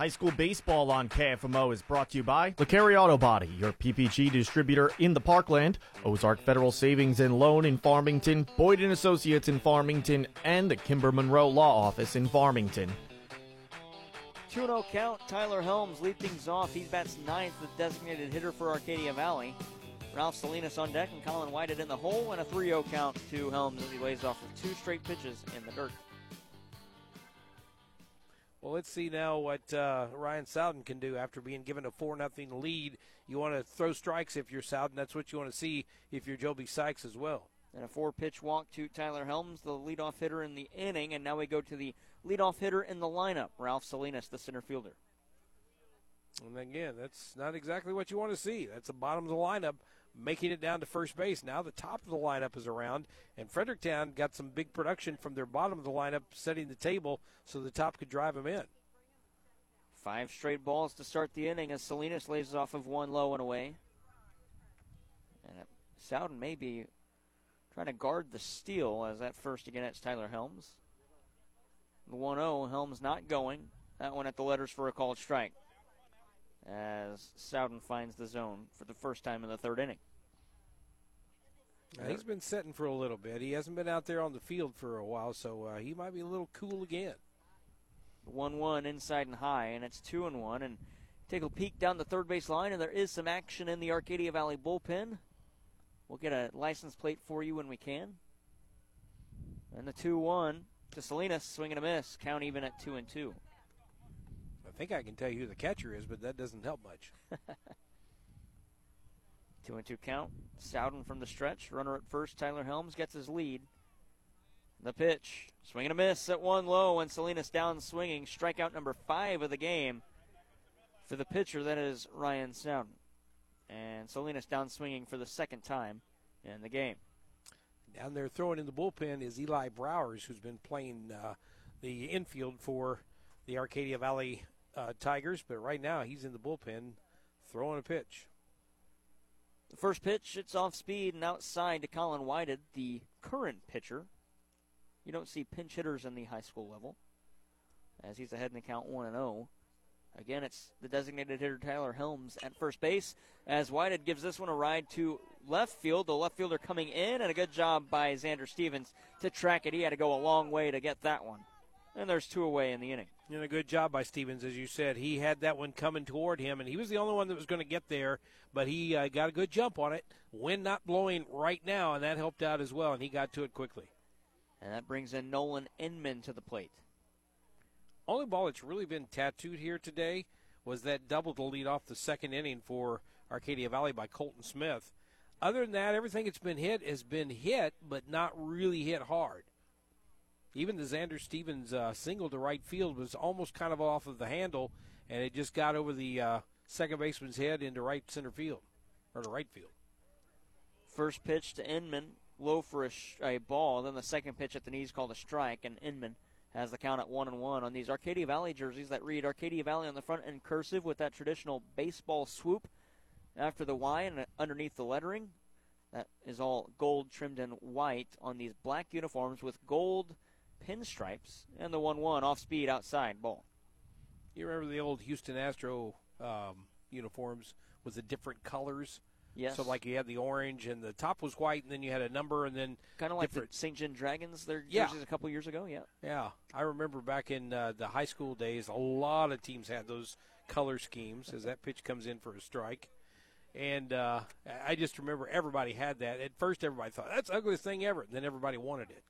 High school baseball on KFMO is brought to you by LeCarry Auto Body, your PPG distributor in the Parkland, Ozark Federal Savings and Loan in Farmington, Boyd and Associates in Farmington, and the Kimber Monroe Law Office in Farmington. 2 0 count. Tyler Helms lead things off. He bats ninth, the designated hitter for Arcadia Valley. Ralph Salinas on deck and Colin Whited in the hole, and a 3 0 count to Helms as he lays off with two straight pitches in the dirt. Well, let's see now what uh, Ryan Sowden can do after being given a 4 nothing lead. You want to throw strikes if you're Sowden. That's what you want to see if you're Joby Sykes as well. And a four pitch walk to Tyler Helms, the leadoff hitter in the inning. And now we go to the leadoff hitter in the lineup, Ralph Salinas, the center fielder. And again, that's not exactly what you want to see. That's the bottom of the lineup making it down to first base. Now the top of the lineup is around, and Fredericktown got some big production from their bottom of the lineup, setting the table so the top could drive them in. Five straight balls to start the inning as Salinas lays off of one low and away. And Sowden may be trying to guard the steal as that first again it's Tyler Helms. The 1 0, Helms not going. That one at the letters for a called strike as Sowden finds the zone for the first time in the third inning. Uh, he's been sitting for a little bit. He hasn't been out there on the field for a while, so uh, he might be a little cool again. 1 1 inside and high, and it's 2 and 1. And take a peek down the third base line, and there is some action in the Arcadia Valley bullpen. We'll get a license plate for you when we can. And the 2 1 to Salinas, swing and a miss, count even at 2 and 2 think I can tell you who the catcher is, but that doesn't help much. [laughs] two and two count. Sowden from the stretch. Runner at first. Tyler Helms gets his lead. The pitch. Swing and a miss at one low, and Salinas down swinging. Strikeout number five of the game for the pitcher. That is Ryan Sowden. And Salinas down swinging for the second time in the game. Down there throwing in the bullpen is Eli Browers, who's been playing uh, the infield for the Arcadia Valley uh, Tigers, but right now he's in the bullpen throwing a pitch. The first pitch, it's off speed and outside to Colin Whited, the current pitcher. You don't see pinch hitters in the high school level, as he's ahead in the count 1 and 0. Again, it's the designated hitter Tyler Helms at first base, as Whited gives this one a ride to left field. The left fielder coming in, and a good job by Xander Stevens to track it. He had to go a long way to get that one. And there's two away in the inning. And a good job by Stevens, as you said. He had that one coming toward him, and he was the only one that was going to get there, but he uh, got a good jump on it. Wind not blowing right now, and that helped out as well, and he got to it quickly. And that brings in Nolan Inman to the plate. Only ball that's really been tattooed here today was that double to lead off the second inning for Arcadia Valley by Colton Smith. Other than that, everything that's been hit has been hit, but not really hit hard. Even the Xander Stevens uh, single to right field was almost kind of off of the handle, and it just got over the uh, second baseman's head into right center field, or to right field. First pitch to Inman, low for a, sh- a ball. Then the second pitch at the knees called a strike, and Inman has the count at one and one on these Arcadia Valley jerseys that read Arcadia Valley on the front in cursive with that traditional baseball swoop after the Y and underneath the lettering. That is all gold trimmed in white on these black uniforms with gold pinstripes and the 1 1 off speed outside ball. You remember the old Houston Astro um, uniforms with the different colors? Yes. So like you had the orange and the top was white, and then you had a number, and then kind of like different. the St. John Dragons. Their Yeah. jerseys a couple years ago. Yeah. Yeah, I remember back in uh, the high school days, a lot of teams had those color schemes as that pitch comes in for a strike. And uh, I just remember everybody had that. At first, everybody thought that's the ugliest thing ever. And then everybody wanted it.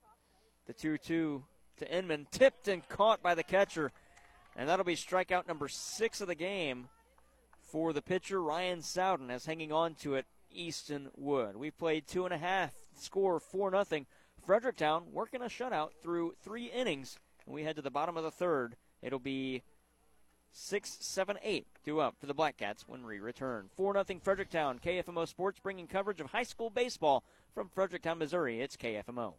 The 2 2 to Inman, tipped and caught by the catcher. And that'll be strikeout number six of the game for the pitcher, Ryan Sowden, as hanging on to it, Easton Wood. We've played two and a half, score 4 nothing. Fredericktown working a shutout through three innings. And we head to the bottom of the third. It'll be 6 7 8 due up for the Black Cats when we return. 4 0 Fredericktown. KFMO Sports bringing coverage of high school baseball from Fredericktown, Missouri. It's KFMO.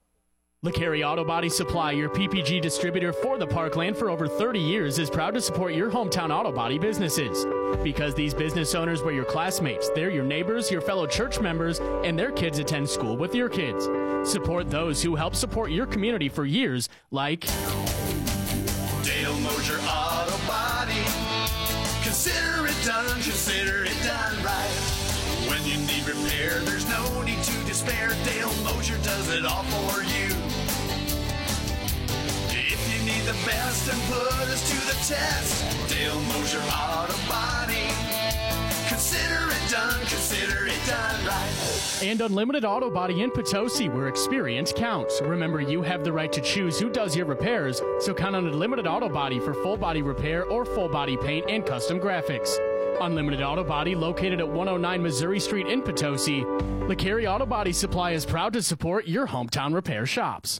LeCarry Auto Body Supply, your PPG distributor for the Parkland for over 30 years, is proud to support your hometown auto body businesses. Because these business owners were your classmates, they're your neighbors, your fellow church members, and their kids attend school with your kids. Support those who help support your community for years, like Dale Mosier Auto Body. Consider it done, consider it done right. When you need repair, there's no need to despair. Dale Mosier does it all for you. The best and put us to the test, Dale Mosier Auto Body. Consider it done, consider it done right. and Unlimited Auto Body in Potosi, where experience counts. Remember, you have the right to choose who does your repairs, so count on Unlimited Auto Body for full body repair or full body paint and custom graphics. Unlimited Auto Body, located at 109 Missouri Street in Potosi, LeCarry Auto Body Supply is proud to support your hometown repair shops.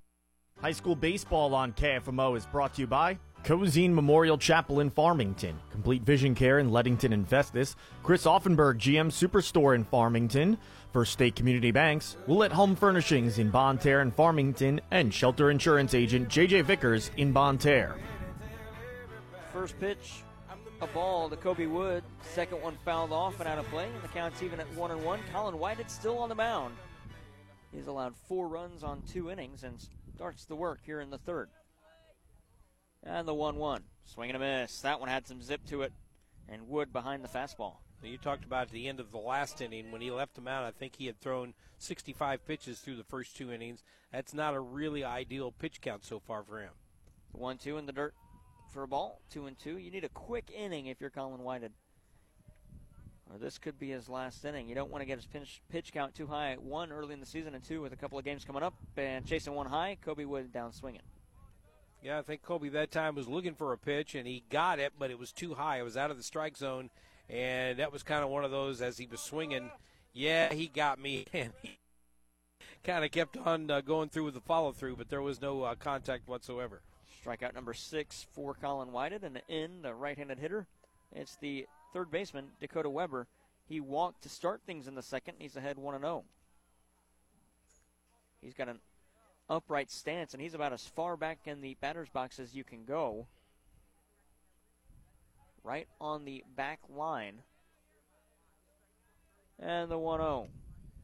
High school baseball on KFMO is brought to you by Cozean Memorial Chapel in Farmington, Complete Vision Care in Leadington and Festus, Chris Auffenberg GM Superstore in Farmington, First State Community Banks, Willett Home Furnishings in Bonne Terre and Farmington, and Shelter Insurance Agent JJ Vickers in Bonne Terre. First pitch, a ball to Kobe Wood. Second one fouled off and out of play, and the count's even at one and one. Colin Whited is still on the mound. He's allowed four runs on two innings and starts the work here in the third. And the 1 1. Swing and a miss. That one had some zip to it. And Wood behind the fastball. You talked about at the end of the last inning when he left him out. I think he had thrown 65 pitches through the first two innings. That's not a really ideal pitch count so far for him. One two in the dirt for a ball. Two and two. You need a quick inning if you're Colin Whited. Or this could be his last inning. You don't want to get his pitch, pitch count too high. One early in the season, and two with a couple of games coming up. And chasing one high, Kobe Wood down swinging. Yeah, I think Kobe that time was looking for a pitch and he got it, but it was too high. It was out of the strike zone, and that was kind of one of those as he was swinging. Yeah, he got me, [laughs] and he kind of kept on uh, going through with the follow through, but there was no uh, contact whatsoever. Strikeout number six for Colin Whited, and in the right-handed hitter, it's the third baseman Dakota Weber. He walked to start things in the second. He's ahead one and zero. He's got an upright stance, and he's about as far back in the batter's box as you can go. Right on the back line. And the 1 0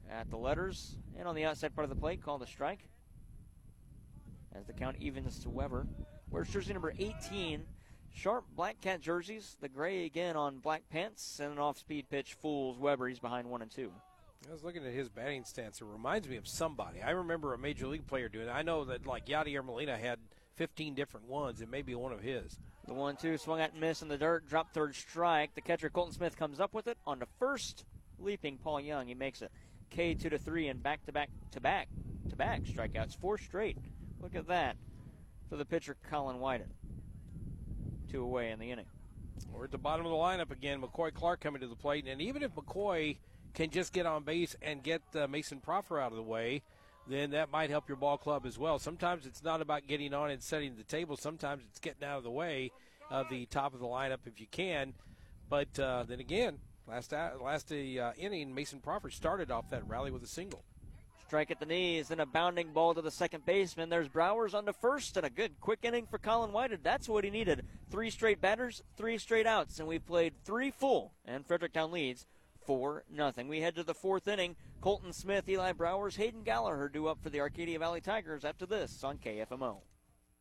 at the letters and on the outside part of the plate, called a strike. As the count evens to Weber. Where's jersey number 18? Sharp black cat jerseys, the gray again on black pants, and an off speed pitch fools Weber. He's behind 1 and 2. I was looking at his batting stance. It reminds me of somebody. I remember a major league player doing it. I know that like Yadier Molina had 15 different ones. It may be one of his. The one two swung at and miss in the dirt, drop third strike. The catcher Colton Smith comes up with it on the first leaping Paul Young. He makes it K two to three and back to back to back to back strikeouts, four straight. Look at that for the pitcher Colin Whited. Two away in the inning. We're at the bottom of the lineup again. McCoy Clark coming to the plate, and even if McCoy can just get on base and get uh, Mason Proffer out of the way, then that might help your ball club as well. Sometimes it's not about getting on and setting the table. Sometimes it's getting out of the way of the top of the lineup if you can. But uh, then again, last last uh, inning, Mason Proffer started off that rally with a single. Strike at the knees, and a bounding ball to the second baseman. There's Browers on to first, and a good quick inning for Colin Whited. That's what he needed. Three straight batters, three straight outs, and we played three full, and Fredericktown leads 4 nothing. We head to the fourth inning. Colton Smith, Eli Browers, Hayden Gallagher due up for the Arcadia Valley Tigers after this on KFMO.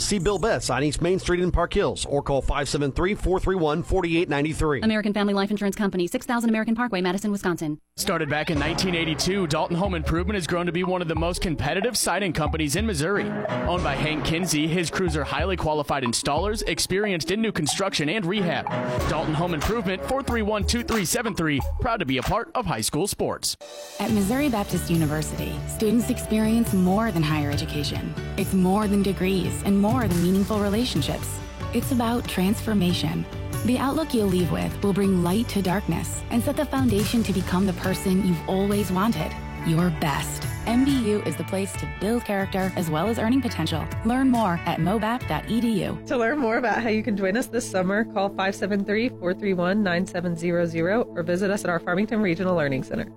See Bill Betts on East Main Street in Park Hills or call 573 431 4893. American Family Life Insurance Company, 6000 American Parkway, Madison, Wisconsin. Started back in 1982, Dalton Home Improvement has grown to be one of the most competitive siding companies in Missouri. Owned by Hank Kinsey, his crews are highly qualified installers, experienced in new construction and rehab. Dalton Home Improvement, 431 2373, proud to be a part of high school sports. At Missouri Baptist University, students experience more than higher education. It's more than degrees and more than meaningful relationships. It's about transformation. The outlook you'll leave with will bring light to darkness and set the foundation to become the person you've always wanted, your best. MBU is the place to build character as well as earning potential. Learn more at mobap.edu. To learn more about how you can join us this summer, call 573 431 9700 or visit us at our Farmington Regional Learning Center.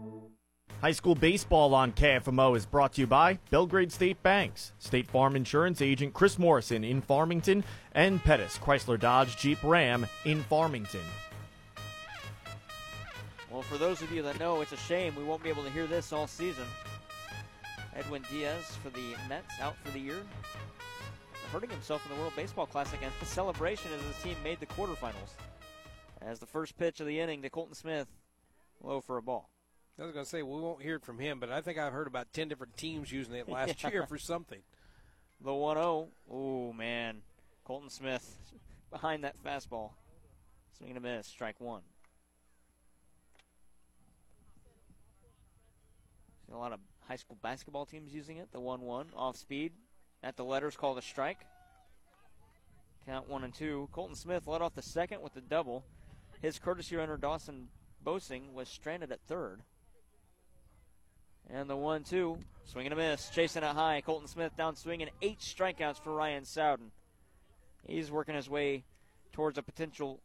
High school baseball on KFMO is brought to you by Belgrade State Banks, State Farm Insurance Agent Chris Morrison in Farmington, and Pettis Chrysler Dodge Jeep Ram in Farmington. Well, for those of you that know, it's a shame we won't be able to hear this all season. Edwin Diaz for the Mets out for the year, hurting himself in the World Baseball Classic, and the celebration as the team made the quarterfinals. As the first pitch of the inning to Colton Smith, low for a ball. I was going to say we won't hear it from him, but I think I've heard about ten different teams using it last Yeah. year for something. The 1-0. Oh man, Colton Smith behind that fastball, swing and a miss, strike one. See a lot of high school basketball teams using it. The 1-1 off speed at the letters called a strike. Count one and two. Colton Smith led off the second with the double. His courtesy runner Dawson Bosing was stranded at third. And the one two, swing and a miss, chasing it high. Colton Smith down swinging, eight strikeouts for Ryan Sowden. He's working his way towards a potential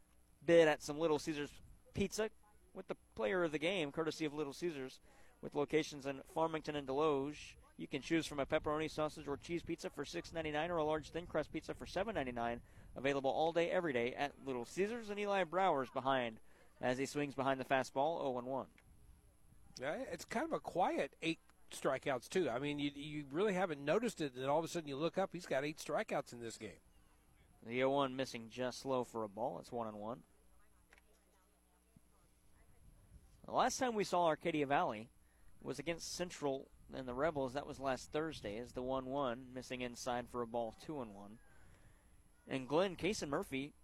bid at some Little Caesars pizza with the player of the game, courtesy of Little Caesars, with locations in Farmington and Desloge. You can choose from a pepperoni, sausage, or cheese pizza for $6.99 or a large thin crust pizza for $7.99. Available all day, every day at Little Caesars and Eli Browers behind as he swings behind the fastball 0 1. Yeah, it's kind of a quiet eight strikeouts too. I mean, you you really haven't noticed it, and all of a sudden you look up, he's got eight strikeouts in this game. The 0 1 missing just low for a ball. It's 1 and 1. The last time we saw Arcadia Valley was against Central and the Rebels. That was last Thursday as the 1 1 missing inside for a ball 2 and 1. And Glenn Cason Murphy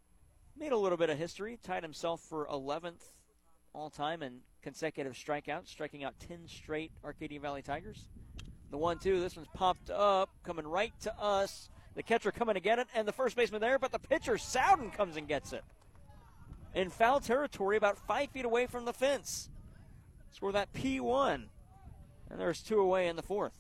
made a little bit of history, tied himself for 11th all time in consecutive strikeouts, striking out 10 straight Arcadia Valley Tigers. The 1 2, this one's popped up, coming right to us. The catcher coming to get it, and the first baseman there, but the pitcher, Sowden, comes and gets it. In foul territory, about five feet away from the fence. Score that P1. And there's two away in the fourth.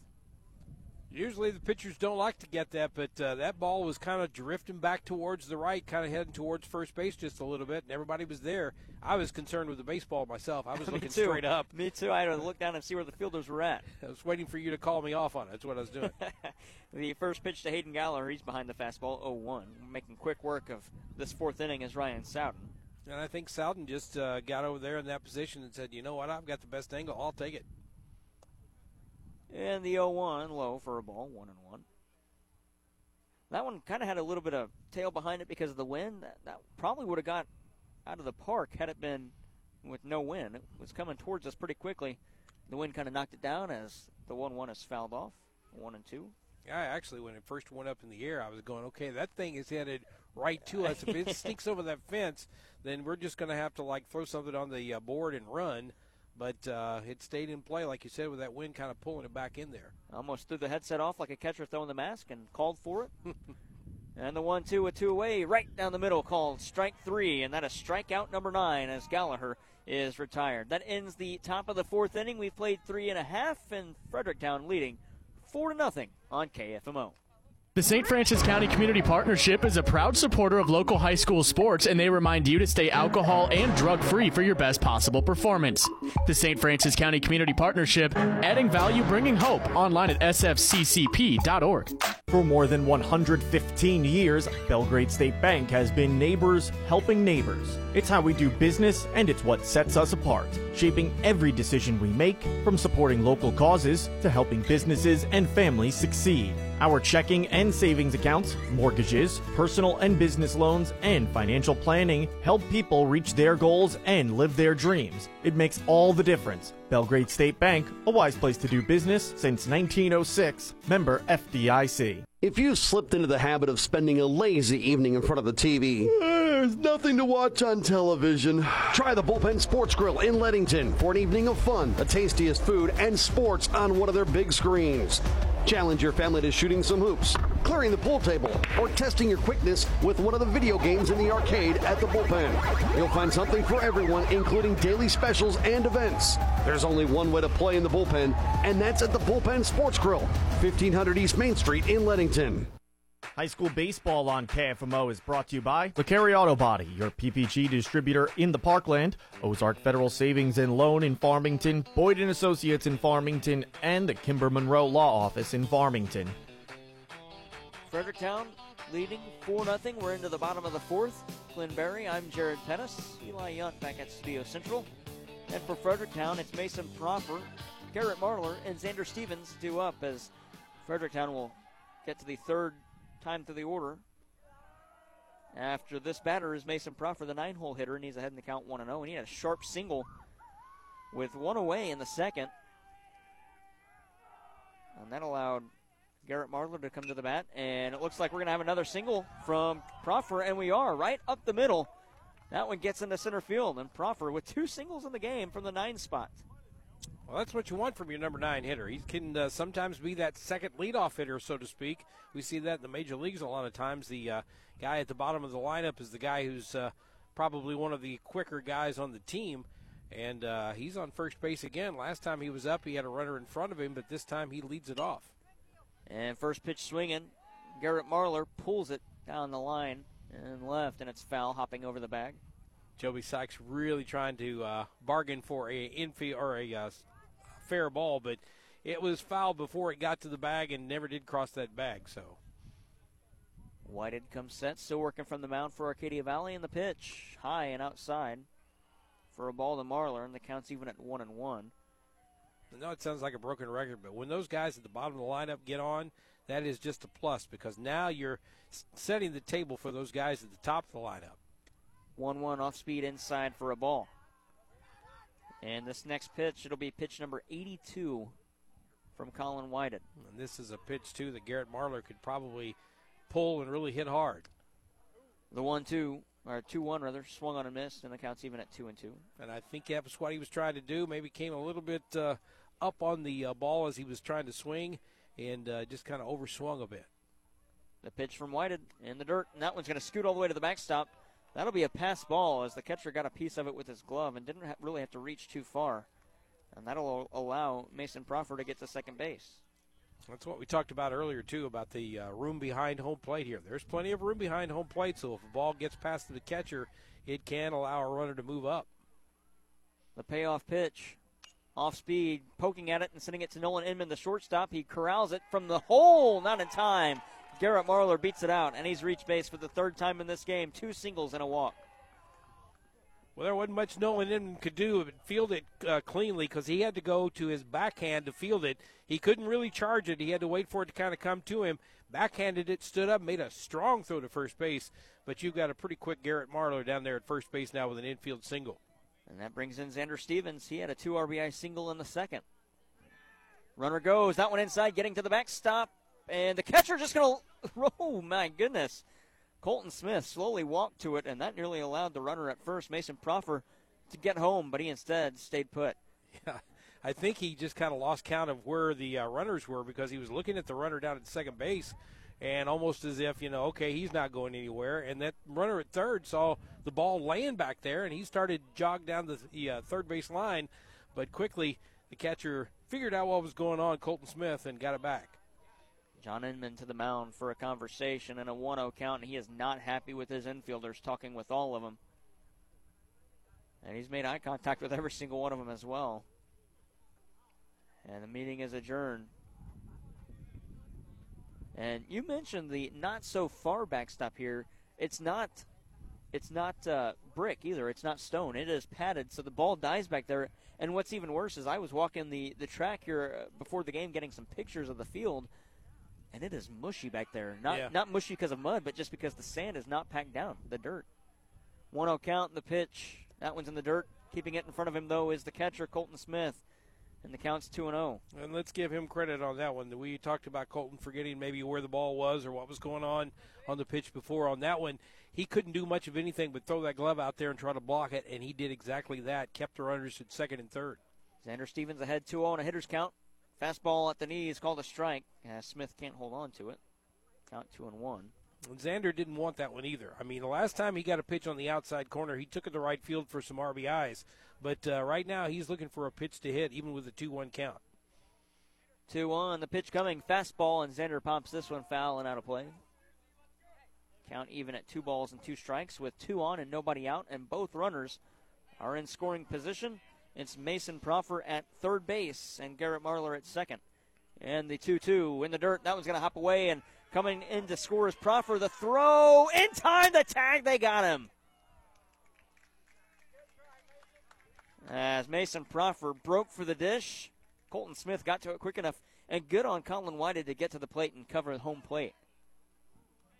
Usually the pitchers don't like to get that, but uh, that ball was kind of drifting back towards the right, kind of heading towards first base just a little bit, and everybody was there. I was concerned with the baseball myself. I was [laughs] looking too. straight up. Me too. I had to look down and see where the fielders were at. [laughs] I was waiting for you to call me off on it. That's what I was doing. [laughs] the first pitch to Hayden Gallagher, he's behind the fastball 0 1. Making quick work of this fourth inning is Ryan Sowden. and I think Sowden just uh, got over there in that position and said, you know what, I've got the best angle. I'll take it. And the 0 1 low for a ball, 1 and 1. That one kind of had a little bit of tail behind it because of the wind. That, that probably would have got out of the park had it been with no wind. It was coming towards us pretty quickly. The wind kind of knocked it down as the 1 1 is fouled off. 1 and 2. I actually, when it first went up in the air, I was going, okay, that thing is headed right to us. If it [laughs] sneaks over that fence, then we're just going to have to like throw something on the uh, board and run. But uh, it stayed in play, like you said, with that wind kind of pulling it back in there. Almost threw the headset off like a catcher throwing the mask and called for it. [laughs] and the one-two a two away, right down the middle, called strike three, and that is strikeout number nine as Gallagher is retired. That ends the top of the fourth inning. We've played three and a half, and Fredericktown leading four to nothing on KFMO. The St. Francis County Community Partnership is a proud supporter of local high school sports, and they remind you to stay alcohol and drug free for your best possible performance. The St. Francis County Community Partnership, adding value, bringing hope, online at sfccp.org. For more than 115 years, Belgrade State Bank has been neighbors helping neighbors. It's how we do business, and it's what sets us apart, shaping every decision we make, from supporting local causes to helping businesses and families succeed. Our checking and savings accounts, mortgages, personal and business loans, and financial planning help people reach their goals and live their dreams. It makes all the difference. Belgrade State Bank, a wise place to do business since 1906, member FDIC. If you've slipped into the habit of spending a lazy evening in front of the TV, there's nothing to watch on television. Try the Bullpen Sports Grill in Leadington for an evening of fun, the tastiest food, and sports on one of their big screens. Challenge your family to shooting some hoops, clearing the pool table, or testing your quickness with one of the video games in the arcade at the Bullpen. You'll find something for everyone, including daily specials and events. There's only one way to play in the Bullpen, and that's at the Bullpen Sports Grill, 1500 East Main Street in Leadington. High school baseball on KFMO is brought to you by LeCarry Auto Body, your PPG distributor in the Parkland, Ozark Federal Savings and Loan in Farmington, Boyd Associates in Farmington, and the Kimber Monroe Law Office in Farmington. Fredericktown leading 4 0. We're into the bottom of the fourth. Glenn Berry, I'm Jared Pettis. Eli Yunt back at Studio Central. And for Fredericktown, it's Mason Proffer, Garrett Marlar, and Xander Stevens due up as Fredericktown will get to the third time through the order. After this batter is Mason Proffer, the nine hole hitter, and he's ahead in the count 1 0. And he had a sharp single with one away in the second. And that allowed Garrett Marlar to come to the bat. And it looks like we're going to have another single from Proffer, and we are right up the middle. That one gets into center field, and Proffer with two singles in the game from the nine spot. Well, that's what you want from your number nine hitter. He can uh, sometimes be that second leadoff hitter, so to speak. We see that in the major leagues a lot of times. The uh, guy at the bottom of the lineup is the guy who's uh, probably one of the quicker guys on the team. And uh, he's on first base again. Last time he was up, he had a runner in front of him, but this time he leads it off. And first pitch swinging, Garrett Marlar pulls it down the line and left, and it's foul, hopping over the bag. Joby Sykes really trying to uh, bargain for a infield or a uh, fair ball, but it was foul before it got to the bag and never did cross that bag. So Whited comes set, still working from the mound for Arcadia Valley, and the pitch high and outside for a ball to Marlar, and the count's even at one and one. I know it sounds like a broken record, but when those guys at the bottom of the lineup get on, that is just a plus because now you're setting the table for those guys at the top of the lineup. 1 1 off speed inside for a ball. And this next pitch, it'll be pitch number 82 from Colin Whited. And this is a pitch, too, that Garrett Marlar could probably pull and really hit hard. The 1 2, or 2 1 rather, swung on and missed, and the count's even at 2 and 2. And I think that was what he was trying to do. Maybe came a little bit uh, up on the uh, ball as he was trying to swing and uh, just kind of overswung a bit. The pitch from Whited in the dirt, and that one's going to scoot all the way to the backstop. That'll be a pass ball as the catcher got a piece of it with his glove and didn't ha- really have to reach too far. And that'll allow Mason Proffer to get to second base. That's what we talked about earlier, too, about the uh, room behind home plate here. There's plenty of room behind home plate, so if a ball gets past the catcher, it can allow a runner to move up. The payoff pitch, off speed, poking at it and sending it to Nolan Inman, the shortstop. He corrals it from the hole, not in time. Garrett Marlar beats it out, and he's reached base for the third time in this game. Two singles and a walk. Well, there wasn't much Nolan Inman could do but field it uh, cleanly because he had to go to his backhand to field it. He couldn't really charge it. He had to wait for it to kind of come to him. Backhanded it, stood up, made a strong throw to first base. But you've got a pretty quick Garrett Marlar down there at first base now with an infield single. And that brings in Xander Stevens. He had a two RBI single in the second. Runner goes. That one inside, getting to the backstop. and the catcher just going [laughs] to. Oh, my goodness. Colton Smith slowly walked to it, and that nearly allowed the runner at first, Mason Proffer, to get home, but he instead stayed put. [laughs] Yeah. I think he just kind of lost count of where the uh, runners were because he was looking at the runner down at second base and almost as if, you know, okay, he's not going anywhere. And that runner at third saw the ball laying back there and he started jog down the, the uh, third base line. But quickly, the catcher figured out what was going on, Colton Smith, and got it back. John Inman to the mound for a conversation and a 1 0 count, and he is not happy with his infielders, talking with all of them. And he's made eye contact with every single one of them as well. And the meeting is adjourned. And you mentioned the not so far backstop here. It's not it's not uh, brick either. It's not stone. It is padded, so the ball dies back there. And what's even worse is I was walking the, the track here uh, before the game, getting some pictures of the field, and it is mushy back there. Not Yeah. not mushy because of mud, but just because the sand is not packed down, the dirt. 1-0 count in the pitch. That one's in the dirt. Keeping it in front of him though is the catcher Colton Smith, and the count's two and oh. zero. And let's give him credit on that one. We talked about Colton forgetting maybe where the ball was or what was going on on the pitch before. On that one, he couldn't do much of anything but throw that glove out there and try to block it, and he did exactly that. Kept the runners at second and third. Xander Stevens ahead 2 0 on a hitter's count. Fastball at the knee is called a strike. Uh, Smith can't hold on to it. Count 2 and 1. And Xander didn't want that one either. I mean, the last time he got a pitch on the outside corner, he took it to the right field for some RBIs. But uh, right now, he's looking for a pitch to hit, even with a 2 1 count. 2 1. The pitch coming. Fastball, and Xander pumps this one foul and out of play. Count even at two balls and two strikes with two on and nobody out, and both runners are in scoring position. It's Mason Proffer at third base and Garrett Marlar at second. And the 2 2 in the dirt. That one's going to hop away, and coming in to score is Proffer. The throw in time, the tag, they got him. As Mason Proffer broke for the dish, Colton Smith got to it quick enough, and good on Colin Whited to get to the plate and cover the home plate.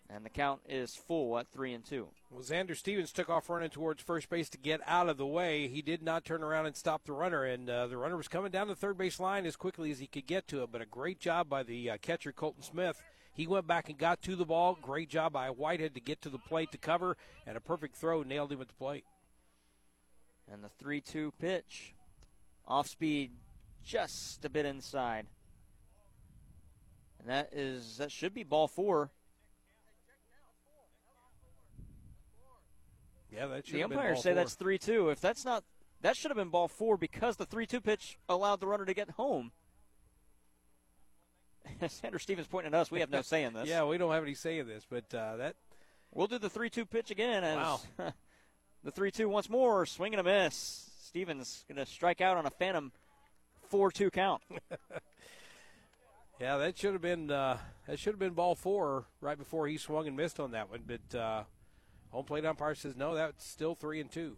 And the count is full at three and two. Well, Xander Stevens took off running towards first base to get out of the way. He did not turn around and stop the runner, and uh, the runner was coming down the third base line as quickly as he could get to it. But a great job by the uh, catcher, Colton Smith. He went back and got to the ball. Great job by Whited to get to the plate to cover, and a perfect throw nailed him at the plate. And the 3 2 pitch. Off speed, just a bit inside. And that is that should be ball four. Yeah, that should The umpires say four. that's 3 2. If that's not, that should have been ball four because the 3 2 pitch allowed the runner to get home. [laughs] Xander Stevens pointing at us. We have no say in this. yeah, we don't have any say in this, but uh, that We'll do the 3 2 pitch again as Wow. [laughs] the 3 2 once more. Swing and a miss. Stevens going to strike out on a phantom 4 2 count. [laughs] yeah, that should have been uh, that should have been ball four right before he swung and missed on that one. But uh, home plate umpire says no, that's still three and two.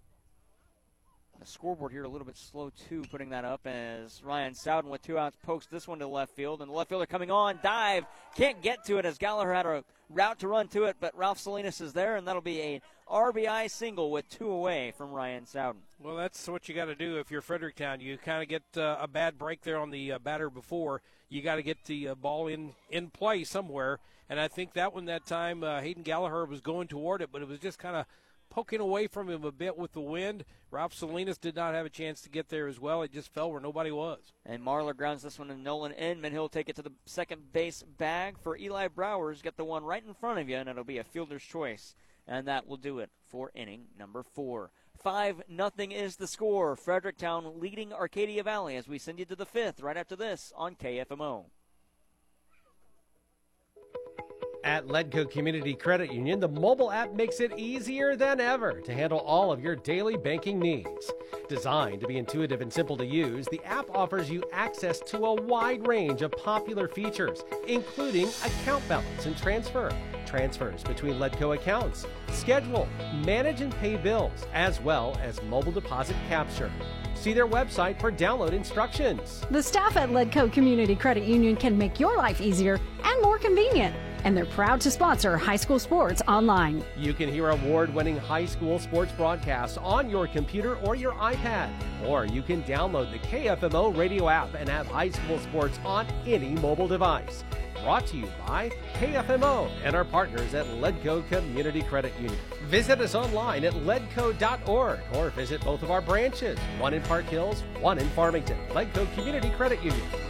The scoreboard here a little bit slow too, putting that up as Ryan Sowden with two outs pokes this one to left field, and the left fielder coming on, dive, can't get to it as Gallagher had a route to run to it, but Ralph Salinas is there, and that'll be a RBI single with two away from Ryan Sowden. Well, that's what you got to do if you're Fredericktown. You kind of get uh, a bad break there on the uh, batter before. You got to get the uh, ball in in play somewhere. And I think that one that time uh, Hayden Gallagher was going toward it, but it was just kind of poking away from him a bit with the wind. Ralph Salinas did not have a chance to get there as well. It just fell where nobody was. And Marlar grounds this one to Nolan Inman. He'll take it to the second base bag for Eli Browers. Get the one right in front of you, and it'll be a fielder's choice. And that will do it for inning number four. Five nothing is the score. Fredericktown leading Arcadia Valley as we send you to the fifth right after this on KFMO. At Ledco Community Credit Union, the mobile app makes it easier than ever to handle all of your daily banking needs. Designed to be intuitive and simple to use, the app offers you access to a wide range of popular features, including account balance and transfer, transfers between Ledco accounts, schedule, manage and pay bills, as well as mobile deposit capture. See their website for download instructions. The staff at Ledco Community Credit Union can make your life easier and more convenient, and they're proud to sponsor high school sports online. You can hear award winning high school sports broadcasts on your computer or your iPad, or you can download the KFMO radio app and have high school sports on any mobile device. brought to you by KFMO and our partners at Ledco Community Credit Union. Visit us online at ledco.org or visit both of our branches, one in Park Hills, one in Farmington. Ledco Community Credit Union.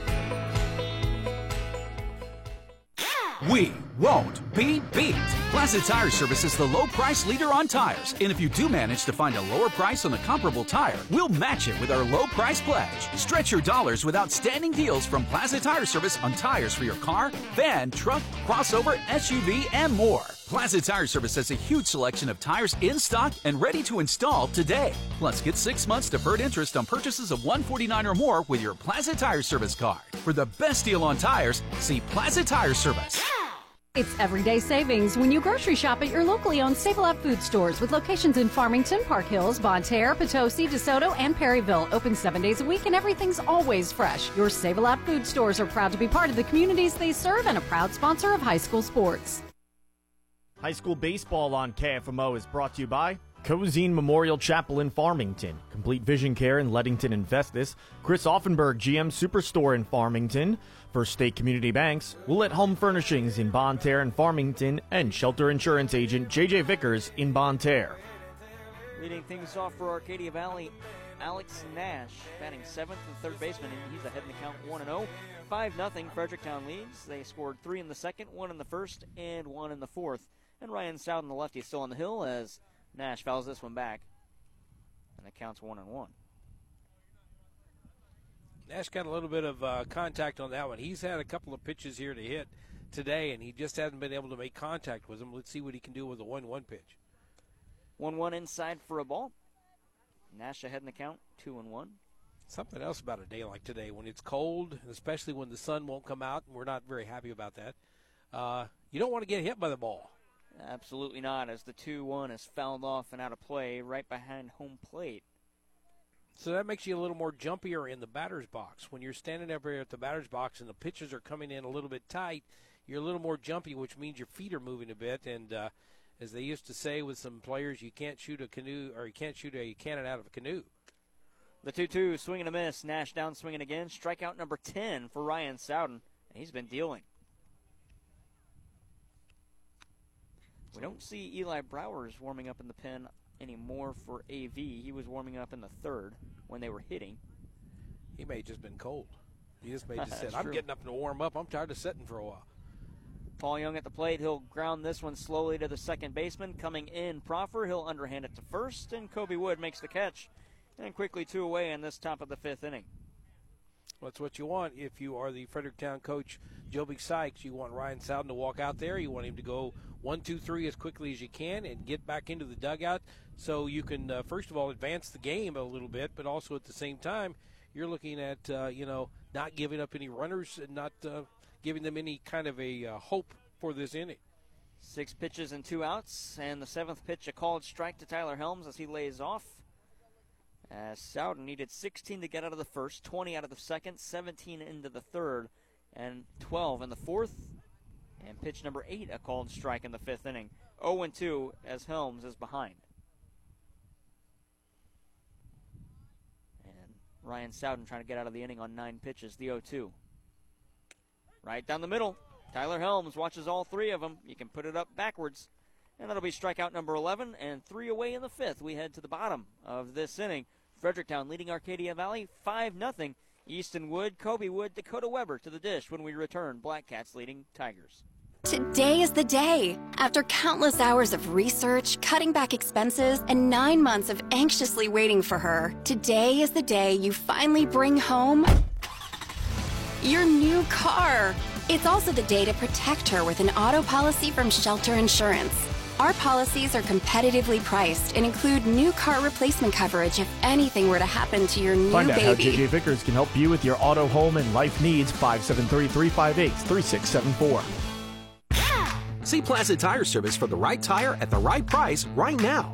We won't be beat. Plaza Tire Service is the low price leader on tires. And if you do manage to find a lower price on a comparable tire, we'll match it with our low price pledge. Stretch your dollars with outstanding deals from Plaza Tire Service on tires for your car, van, truck, crossover, SUV, and more. Plaza Tire Service has a huge selection of tires in stock and ready to install today. Plus, get six months deferred interest on purchases of 149 or more with your Plaza Tire Service card. For the best deal on tires, see Plaza Tire Service. It's everyday savings when you grocery shop at your locally owned Save a Lot food stores with locations in Farmington, Park Hills, Bonne Terre, Potosi, DeSoto, and Perryville. Open seven days a week and everything's always fresh. Your Save a Lot food stores are proud to be part of the communities they serve and a proud sponsor of high school sports. High school baseball on KFMO is brought to you by Cozean Memorial Chapel in Farmington, Complete Vision Care in Leadington and Festus, Chris Auffenberg GM Superstore in Farmington, First State Community Banks, Willett Home Furnishings in Bonne Terre and Farmington, and Shelter Insurance Agent JJ Vickers in Bonne Terre. Leading things off for Arcadia Valley, Alex Nash, batting seventh and third baseman, and he's ahead in the count 1 0. 5 0 Fredericktown leads. They scored three in the second, one in the first, and one in the fourth. And Ryan Stout the lefty still on the hill as Nash fouls this one back. And it counts 1 and 1. Nash got a little bit of uh, contact on that one. He's had a couple of pitches here to hit today, and he just hasn't been able to make contact with them. Let's see what he can do with a 1 1 pitch. 1 1 inside for a ball. Nash ahead in the count, 2 and 1. Something else about a day like today when it's cold, especially when the sun won't come out, and we're not very happy about that. Uh, you don't want to get hit by the ball. Absolutely not, as the 2 1 is fouled off and out of play right behind home plate. So that makes you a little more jumpier in the batter's box. When you're standing up here at the batter's box and the pitches are coming in a little bit tight, you're a little more jumpy, which means your feet are moving a bit. And uh, as they used to say with some players, you can't shoot a canoe or you can't shoot a cannon out of a canoe. The 2 2 swing and a miss. Nash down swinging again. Strikeout number 10 for Ryan Sowden. He's been dealing. We don't see Eli Browers warming up in the pen anymore for AV. He was warming up in the third when they were hitting. He may have just been cold. He just may have [laughs] just said, I'm getting up to warm up. I'm tired of sitting for a while. Paul Young at the plate. He'll ground this one slowly to the second baseman. Coming in, Proffer. He'll underhand it to first, and Kobe Wood makes the catch. And quickly two away in this top of the fifth inning. Well, that's what you want if you are the Fredericktown coach, Joby Sykes. You want Ryan Sowden to walk out there. You want him to go one, two, three as quickly as you can and get back into the dugout so you can, uh, first of all, advance the game a little bit, but also at the same time, you're looking at, uh, you know, not giving up any runners and not uh, giving them any kind of a uh, hope for this inning. Six pitches and two outs, and the seventh pitch, a called strike to Tyler Helms as he lays off. Uh, as Sowden needed 16 to get out of the first, 20 out of the second, 17 into the third, and 12 in the fourth. And pitch number eight, a called strike in the fifth inning. 0 2 as Helms is behind. And Ryan Sowden trying to get out of the inning on nine pitches, the 0 2. Right down the middle. Tyler Helms watches all three of them. You can put it up backwards. And that'll be strikeout number 11 and three away in the fifth. We head to the bottom of this inning. Fredericktown leading Arcadia Valley 5 0. Easton Wood, Kobe Wood, Dakota Weber to the dish when we return. Black Cats leading Tigers. Today is the day. After countless hours of research, cutting back expenses, and nine months of anxiously waiting for her, today is the day you finally bring home your new car. It's also the day to protect her with an auto policy from Shelter Insurance. Our policies are competitively priced and include new car replacement coverage if anything were to happen to your new Find out baby. how JJ Vickers can help you with your auto, home, and life needs. 573 358 3674. See Plaza Tire Service for the right tire at the right price right now.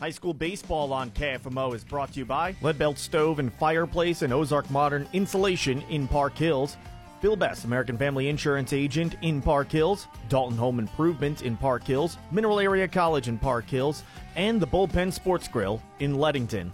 High school baseball on KFMO is brought to you by Leadbelt Stove and Fireplace and Ozark Modern Insulation in Park Hills. Phil Best, American Family Insurance Agent in Park Hills, Dalton Home Improvement in Park Hills, Mineral Area College in Park Hills, and the Bullpen Sports Grill in Leadington.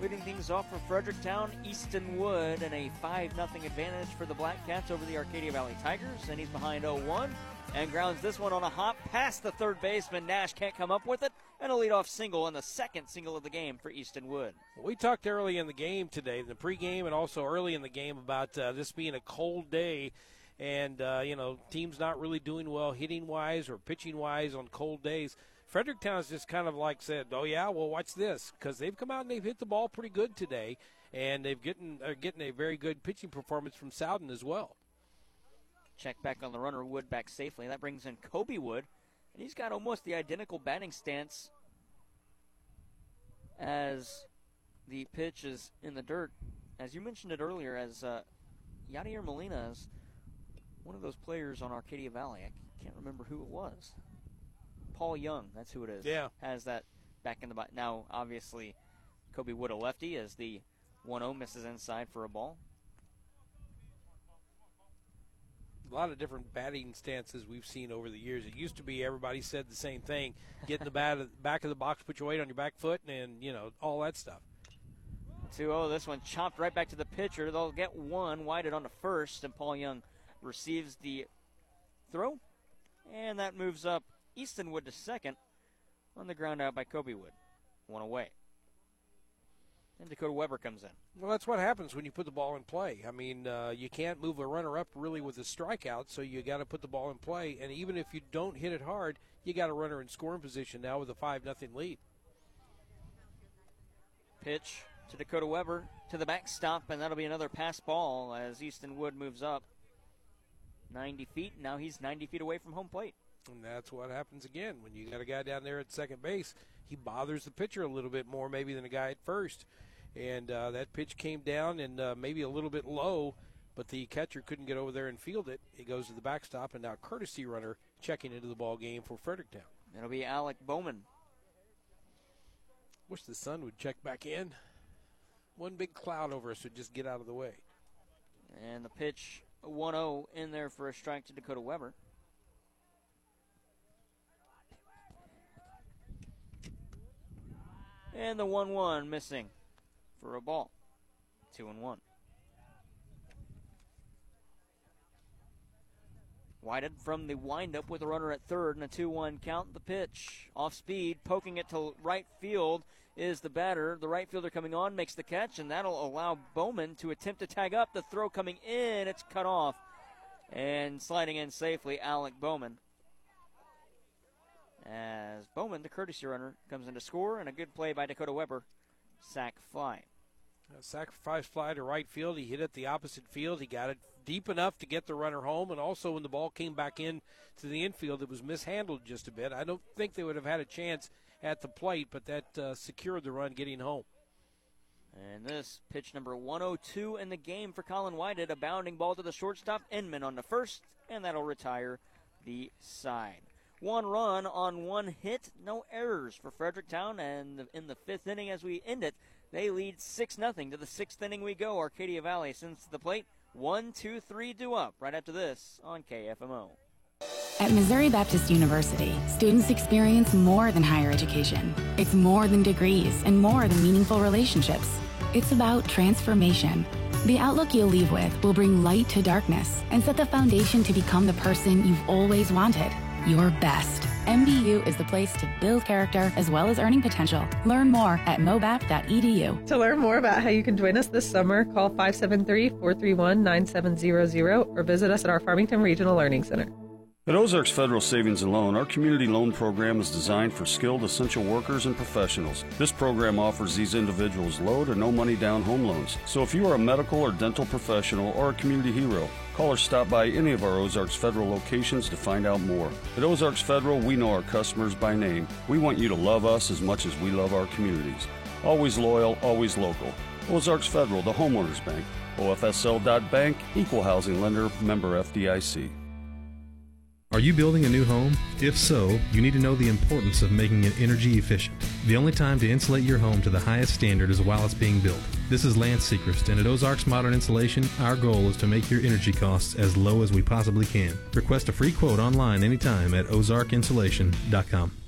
Leading things off for Fredericktown, Easton Wood, and a 5 0 advantage for the Black Cats over the Arcadia Valley Tigers. And he's behind 0 1 and grounds this one on a hop past the third baseman. Nash can't come up with it, and a leadoff single and the second single of the game for Easton Wood. We talked early in the game today, in the pregame, and also early in the game about uh, this being a cold day. And, uh, you know, teams not really doing well hitting wise or pitching wise on cold days. Fredericktown's just kind of like said, "Oh yeah, well watch this," because they've come out and they've hit the ball pretty good today, and they've getting are getting a very good pitching performance from Sowden as well. Check back on the runner, Wood back safely. That brings in Kobe Wood, and he's got almost the identical batting stance as the pitch is in the dirt. As you mentioned it earlier, as uh, Yadier Molina is one of those players on Arcadia Valley. I can't remember who it was. Paul Young, that's who it is. Yeah. Has that back in the bot. Now, obviously, Kobe Wood a lefty as the 1 0 misses inside for a ball. A lot of different batting stances we've seen over the years. It used to be everybody said the same thing: get in the bat [laughs] back of the box, put your weight on your back foot, and you know all that stuff. 2-0. This one chopped right back to the pitcher. They'll get one, it on the first, and Paul Young receives the throw, and that moves up Easton Wood to second on the ground out by Kobe Wood. One away. And Dakota Weber comes in. Well, that's what happens when you put the ball in play. I mean, uh, you can't move a runner up really with a strikeout, so you got to put the ball in play. And even if you don't hit it hard, you got a runner in scoring position now with a five nothing lead. Pitch to Dakota Weber to the backstop, and that'll be another pass ball as Easton Wood moves up 90 feet. Now he's 90 feet away from home plate. And that's what happens again when you got a guy down there at second base. He bothers the pitcher a little bit more, maybe, than a guy at first. And uh, that pitch came down and uh, maybe a little bit low, but the catcher couldn't get over there and field it. It goes to the backstop, and now courtesy runner checking into the ball game for Fredericktown. It'll be Alec Bowman. Wish the sun would check back in. One big cloud over us would just get out of the way. And the pitch 1 0 in there for a strike to Dakota Weber. And the 1 1 missing for a ball. 2 and 1. Whited from the windup with a runner at third and a 2 1 count. The pitch off speed, poking it to right field is the batter. The right fielder coming on makes the catch, and that'll allow Bowman to attempt to tag up. The throw coming in, it's cut off. And sliding in safely, Alec Bowman as Bowman, the courtesy runner, comes in to score, and a good play by Dakota Weber. Sac fly. A sacrifice fly to right field. He hit it the opposite field. He got it deep enough to get the runner home, and also when the ball came back in to the infield, it was mishandled just a bit. I don't think they would have had a chance at the plate, but that uh, secured the run getting home. And this pitch number 102 in the game for Colin Whited, a bounding ball to the shortstop, Inman on the first, and that'll retire the side. One run on one hit, no errors for Fredericktown. And in the fifth inning, as we end it, they lead 6 0 to the sixth inning we go. Arcadia Valley since the plate. One, two, three, do up right after this on KFMO. At Missouri Baptist University, students experience more than higher education. It's more than degrees and more than meaningful relationships. It's about transformation. The outlook you'll leave with will bring light to darkness and set the foundation to become the person you've always wanted your best. MBU is the place to build character as well as earning potential. Learn more at mobap.edu. To learn more about how you can join us this summer, call 573 431 9700 or visit us at our Farmington Regional Learning Center. At Ozarks Federal Savings and Loan, our community loan program is designed for skilled essential workers and professionals. This program offers these individuals low to no money down home loans. So if you are a medical or dental professional or a community hero, call or stop by any of our Ozarks Federal locations to find out more. At Ozarks Federal, we know our customers by name. We want you to love us as much as we love our communities. Always loyal, always local. Ozarks Federal, the homeowners bank. OFSL.bank, equal housing lender, member FDIC. Are you building a new home? If so, you need to know the importance of making it energy efficient. The only time to insulate your home to the highest standard is while it's being built. This is Lance Sechrist, and at Ozarks Modern Insulation, our goal is to make your energy costs as low as we possibly can. Request a free quote online anytime at ozarkinsulation.com.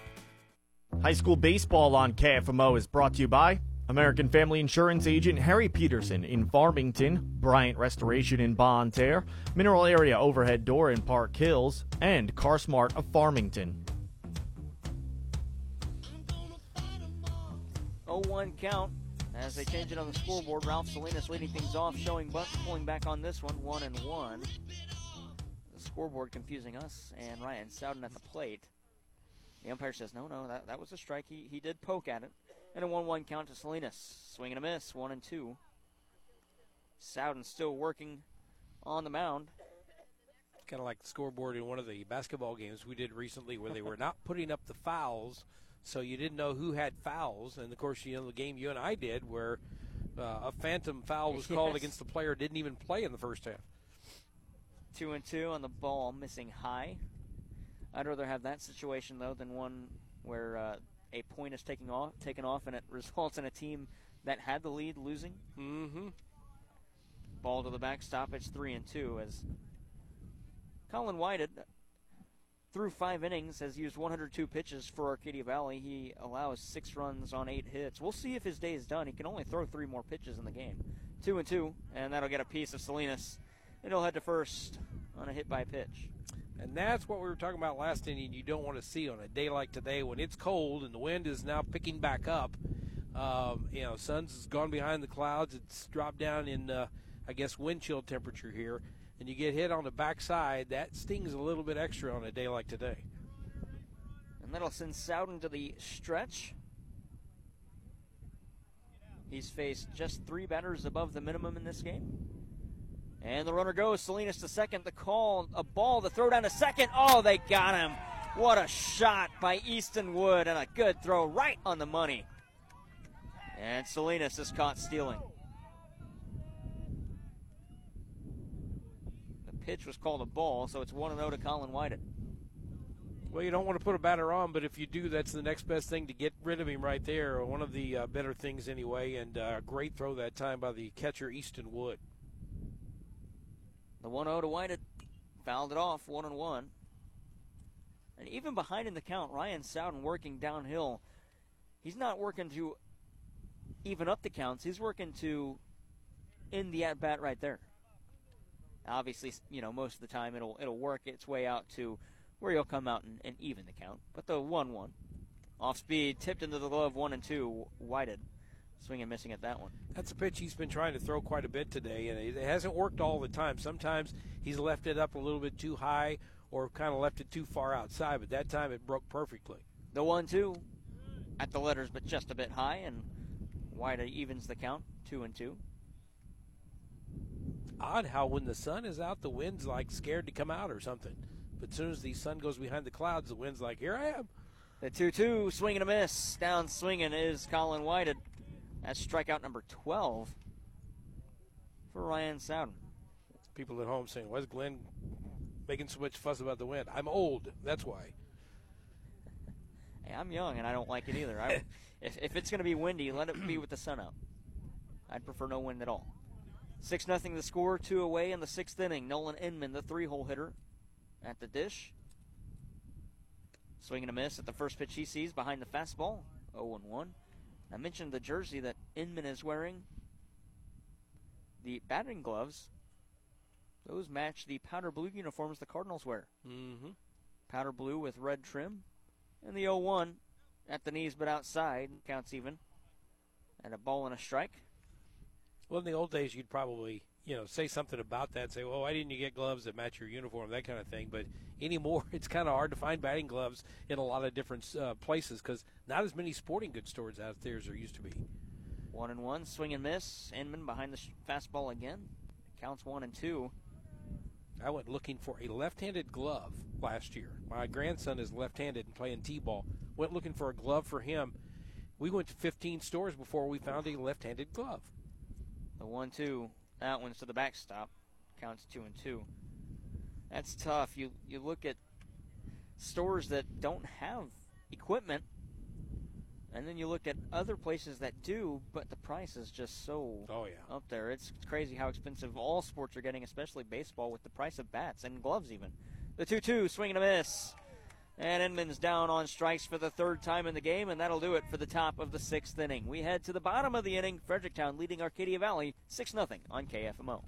High school baseball on KFMO is brought to you by American Family Insurance agent Harry Peterson in Farmington, Bryant Restoration in Bonne Terre, Mineral Area Overhead Door in Park Hills, and CarSmart of Farmington. 0-1 count as they change it on the scoreboard. Ralph Salinas leading things off, showing Bucks pulling back on this one, one and one. The scoreboard confusing us, and Ryan Sowden at the plate. The umpire says, no, no, that, that was a strike. He, he did poke at it. And a 1 1 count to Salinas. Swing and a miss, 1 and 2. Sowden still working on the mound. Kind of like the scoreboard in one of the basketball games we did recently where they were not [laughs] putting up the fouls, so you didn't know who had fouls. And of course, you know, the game you and I did where uh, a phantom foul was called [laughs] against the player didn't even play in the first half. 2 and 2 on the ball, missing high. I'd rather have that situation, though, than one where uh, a point is taken off, taken off and it [laughs] results in a team that had the lead losing. Mm-hmm. Ball to the backstop. It's three and two as Colin Whited, through five innings, has used 102 pitches for Arcadia Valley. He allows six runs on eight hits. We'll see if his day is done. He can only throw three more pitches in the game. Two and two, and that'll get a piece of Salinas. And he'll head to first on a hit by pitch. And that's what we were talking about last inning. You don't want to see on a day like today when it's cold and the wind is now picking back up. Um, you know, sun's gone behind the clouds. It's dropped down in, uh, I guess, wind chill temperature here. And you get hit on the backside. That stings a little bit extra on a day like today. And that'll send Sowden to the stretch. He's faced just three batters above the minimum in this game. And the runner goes. Salinas to second. The call, a ball, the throw down to second. Oh, they got him. What a shot by Easton Wood and a good throw right on the money. And Salinas is caught stealing. The pitch was called a ball, so it's 1 0 to Colin Whited. Well, you don't want to put a batter on, but if you do, that's the next best thing to get rid of him right there, one of the uh, better things anyway. And uh, great throw that time by the catcher, Easton Wood. The 1 0 to Whited fouled it off, 1 and 1. And even behind in the count, Ryan Sowden working downhill. He's not working to even up the counts, he's working to end the at bat right there. Obviously, you know, most of the time it'll it'll work its way out to where he'll come out and, and even the count. But the 1 1. Off speed, tipped into the glove, 1 and 2, Whited. Swing and missing at that one. That's a pitch he's been trying to throw quite a bit today, and it hasn't worked all the time. Sometimes he's left it up a little bit too high or kind of left it too far outside, but that time it broke perfectly. The 1 2 at the letters, but just a bit high, and Whited evens the count, 2 and 2. Odd how when the sun is out, the wind's like scared to come out or something. But as soon as the sun goes behind the clouds, the wind's like, here I am. The 2 2, swing and a miss. Down swinging is Colin Whited. That's strikeout number 12 for Ryan Sowden. People at home saying, why is Glenn making so much fuss about the wind? I'm old. That's why. Hey, I'm young and I don't like it either. I, [laughs] if, if it's going to be windy, let it be with the sun out. I'd prefer no wind at all. 6 0 the score, two away in the sixth inning. Nolan Inman, the three hole hitter, at the dish. Swinging a miss at the first pitch he sees behind the fastball. 0 1. I mentioned the jersey that Inman is wearing. The batting gloves, those match the powder blue uniforms the Cardinals wear. Mm-hmm. Powder blue with red trim. And the 0 1 at the knees but outside counts even. And a ball and a strike. Well, in the old days, you'd probably you know say something about that. Say, well, why didn't you get gloves that match your uniform? That kind of thing. But anymore, [laughs] it's kind of hard to find batting gloves in a lot of different uh, places because not as many sporting goods stores out there as there used to be. One and one, swing and miss. Inman behind the fastball again. Counts one and two. I went looking for a left-handed glove last year. My grandson is left-handed and playing t-ball. Went looking for a glove for him. We went to 15 stores before we found a left-handed glove. The one-two, that one's to the backstop. Counts two and two. That's tough. You you look at stores that don't have equipment, and then you look at other places that do, but the price is just so oh yeah up there. It's crazy how expensive all sports are getting, especially baseball, with the price of bats and gloves even. The two-two, swing and a miss. And Inman's down on strikes for the third time in the game, and that'll do it for the top of the sixth inning. We head to the bottom of the inning. Fredericktown leading Arcadia Valley 6 0 on KFMO.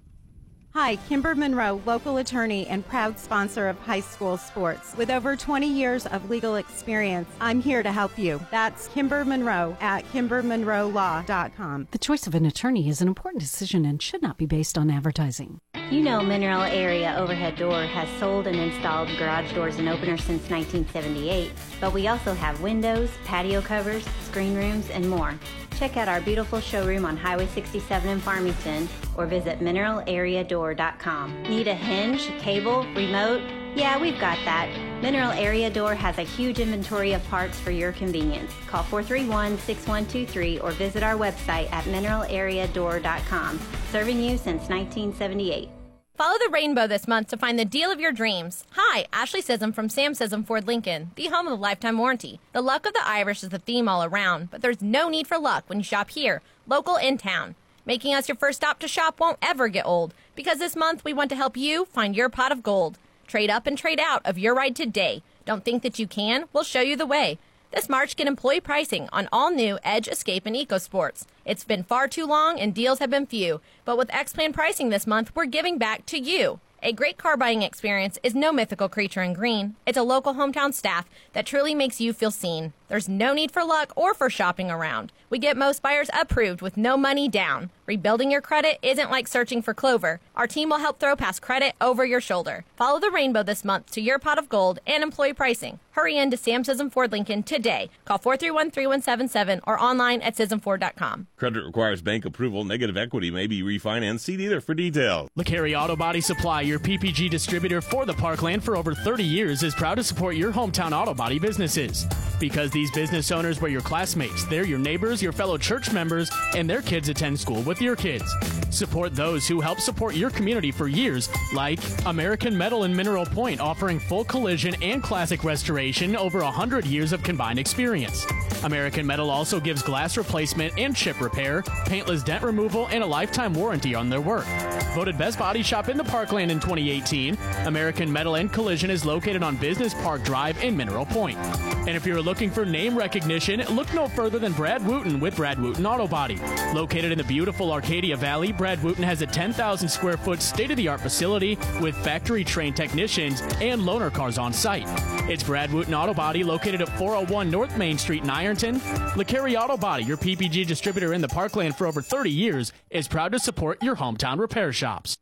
Hi, Kimber Monroe, local attorney and proud sponsor of high school sports. With over 20 years of legal experience, I'm here to help you. That's Kimber Monroe at kimbermonroelaw.com. The choice of an attorney is an important decision and should not be based on advertising. You know Mineral Area Overhead Door has sold and installed garage doors and openers since 1978, but we also have windows, patio covers, screen rooms, and more. Check out our beautiful showroom on Highway 67 in Farmington or visit mineralareadoor.com. Need a hinge, cable, remote? Yeah, we've got that. Mineral Area Door has a huge inventory of parts for your convenience. Call 431-6123 or visit our website at mineralareadoor.com. Serving you since 1978. Follow the rainbow this month to find the deal of your dreams. Hi, Ashley Sism from Sam Sism Ford Lincoln, the home of the lifetime warranty. The luck of the Irish is the theme all around, but there's no need for luck when you shop here, local in town. Making us your first stop to shop won't ever get old, because this month we want to help you find your pot of gold. Trade up and trade out of your ride today. Don't think that you can? We'll show you the way. This March, get employee pricing on all new Edge, Escape, and EcoSports. It's been far too long and deals have been few, but with X Plan pricing this month, we're giving back to you. A great car buying experience is no mythical creature in green. It's a local hometown staff that truly makes you feel seen. There's no need for luck or for shopping around. We get most buyers approved with no money down. Rebuilding your credit isn't like searching for clover. Our team will help throw past credit over your shoulder. Follow the rainbow this month to your pot of gold and employee pricing. Hurry in to Sam Sism Ford Lincoln today. Call 431-3177 or online at sismford.com. Credit requires bank approval. Negative equity may be refinanced. See dealer for details. LeCarry Auto Body Supply, your PPG distributor for the Parkland for over 30 years, is proud to support your hometown auto body businesses. Because these business owners were your classmates, they're your neighbors, your fellow church members, and their kids attend school with your kids. Support those who help support your community for years, like American Metal and Mineral Point, offering full collision and classic restoration over 100 years of combined experience. American Metal also gives glass replacement and chip repair, paintless dent removal, and a lifetime warranty on their work. Voted best body shop in the Parkland in 2018, American Metal and Collision is located on Business Park Drive in Mineral Point. And if you're looking for name recognition, look no further than Brad Wooten with Brad Wooten Auto Body. Located in the beautiful Arcadia Valley, Brad Wooten has a 10,000 square foot state of the art facility with factory trained technicians and loaner cars on site. It's Brad Wooten Auto Body located at 401 North Main Street in Ironton. LeCarry Auto Body, your PPG distributor in the Parkland for over 30 years, is proud to support your hometown repair shops.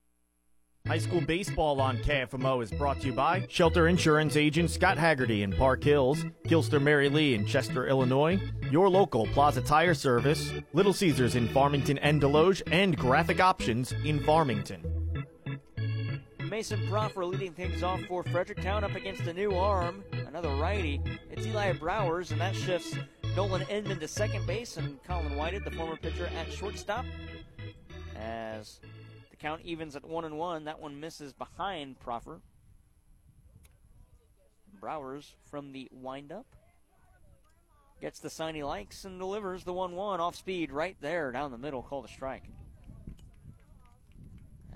High school baseball on KFMO is brought to you by Shelter Insurance agent Scott Haggerty in Park Hills, Gilster Mary Lee in Chester, Illinois, your local Plaza Tire Service, Little Caesars in Farmington and Desloge, and Graphic Options in Farmington. Mason Proffer leading things off for Fredericktown up against a new arm, another righty. It's Eli Browers, and that shifts Nolan Inman to second base and Colin Whited, the former pitcher, at shortstop. As count evens at one and one, that one misses behind Proffer. Browers from the windup gets the sign he likes and delivers the 1 1 off speed right there down the middle, called a strike.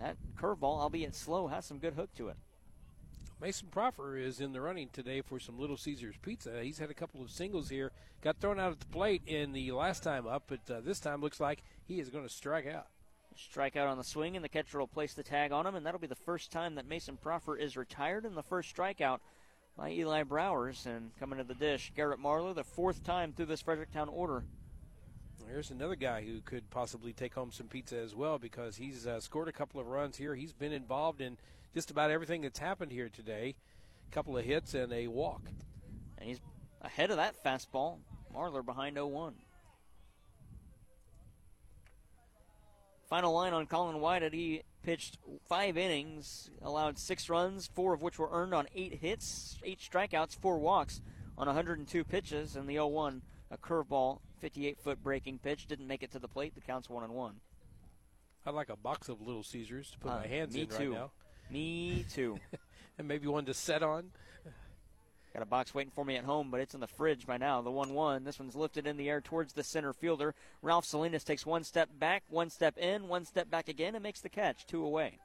That curveball, albeit slow, has some good hook to it. Mason Proffer is in the running today for some Little Caesars pizza. He's had a couple of singles here. Got thrown out at the plate in the last time up, but uh, this time looks like he is going to strike out. Strike out on the swing, and the catcher will place the tag on him, and that'll be the first time that Mason Proffer is retired in the first strikeout by Eli Browers. And coming to the dish, Garrett Marlar, the fourth time through this Fredericktown order. Here's another guy who could possibly take home some pizza as well because he's uh, scored a couple of runs here. He's been involved in just about everything that's happened here today. A couple of hits and a walk. And he's ahead of that fastball. Marlar behind 0 1. Final line on Colin Whited he pitched five innings, allowed six runs, four of which were earned on eight hits, eight strikeouts, four walks on 102 pitches, and the 0 1, a curveball, 58 foot breaking pitch, didn't make it to the plate. The count's 1 and 1. I'd like a box of Little Caesars to put Uh, my hands me in too. right now. Me too. [laughs] and maybe one to set on. Got a box waiting for me at home, but it's in the fridge by now. The 1 1. This one's lifted in the air towards the center fielder. Ralph Salinas takes one step back, one step in, one step back again, and makes the catch. Two away.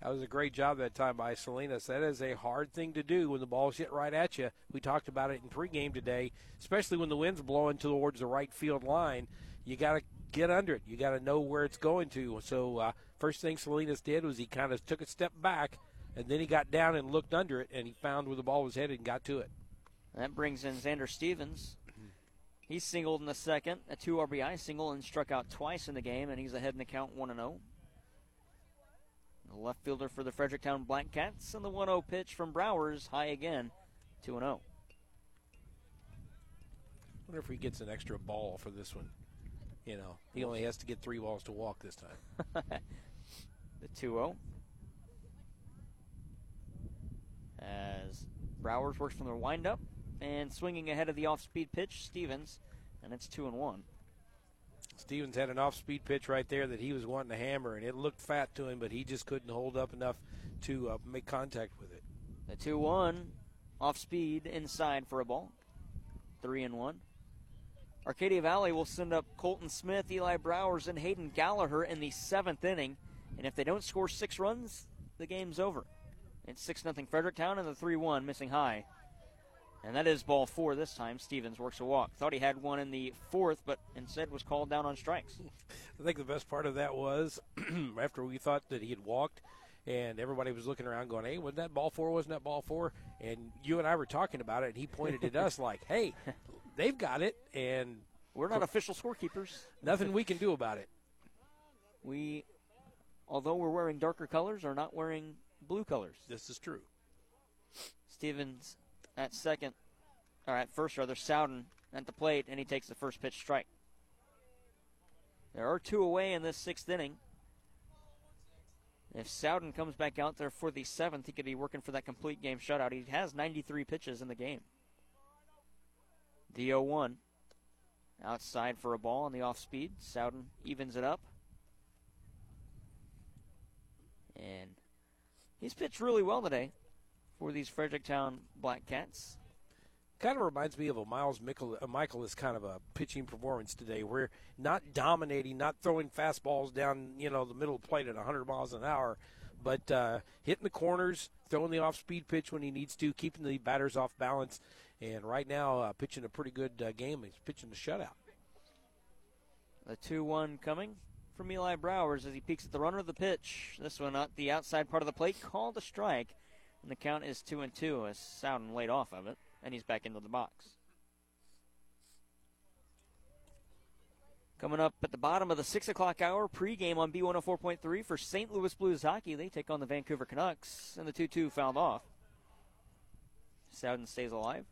That was a great job that time by Salinas. That is a hard thing to do when the ball's hit right at you. We talked about it in pregame today, especially when the wind's blowing towards the right field line. You got to get under it. You got to know where it's going to. So uh, first thing Salinas did was he kind of took a step back, and then he got down and looked under it, and he found where the ball was headed and got to it. That brings in Xander Stevens. He's singled in the second, a two RBI single, and struck out twice in the game, and he's ahead in the count 1 0. The left fielder for the Fredericktown Black Cats, and the 1 0 pitch from Browers, high again, 2 0. wonder if he gets an extra ball for this one. You know, he only has to get three balls to walk this time. [laughs] the 2 0. As Browers works from their windup and swinging ahead of the off speed pitch, Stevens, and it's 2 and 1. Stevens had an off-speed pitch right there that he was wanting to hammer, and it looked fat to him, but he just couldn't hold up enough to uh, make contact with it. The 2 1, off speed inside for a ball. 3 and 1. Arcadia Valley will send up Colton Smith, Eli Browers, and Hayden Gallagher in the seventh inning. And if they don't score six runs, the game's over. It's 6 0 Fredericktown and the 3 1 missing high. And that is ball four this time. Stevens works a walk. Thought he had one in the fourth, but instead was called down on strikes. I think the best part of that was [clears throat] after we thought that he had walked, and everybody was looking around going, "Hey, wasn't that ball four? Wasn't that ball four? And you and I were talking about it, and he pointed at us [laughs] like, "Hey, they've got it, and we're not official scorekeepers. Nothing we can do about it." We, although we're wearing darker colors, are not wearing blue colors. This is true. Stevens at second, or at first rather, Sowden at the plate, and he takes the first pitch strike. There are two away in this sixth inning. If Sowden comes back out there for the seventh, he could be working for that complete game shutout. He has 93 pitches in the game. The 0 1. Outside for a ball on the off speed. Sowden evens it up. And he's pitched really well today for these Fredericktown Black Cats. Kind of reminds me of a Miles Michael, Mikolas kind of a pitching performance today, where not dominating, not throwing fastballs down, you know, the middle of the plate at 100 miles an hour, but uh, hitting the corners, throwing the off-speed pitch when he needs to, keeping the batters off balance, and right now uh, pitching a pretty good uh, game. He's pitching a shutout. The 2-1 coming from Eli Browers as he peeks at the runner of the pitch. This one at the outside part of the plate, called a strike. And the count is two and two as Sowden laid off of it, and he's back into the box. Coming up at the bottom of the 6 o'clock hour, pregame on B104.3 for St. Louis Blues hockey. They take on the Vancouver Canucks, and the 2 2 fouled off. Sowden stays alive.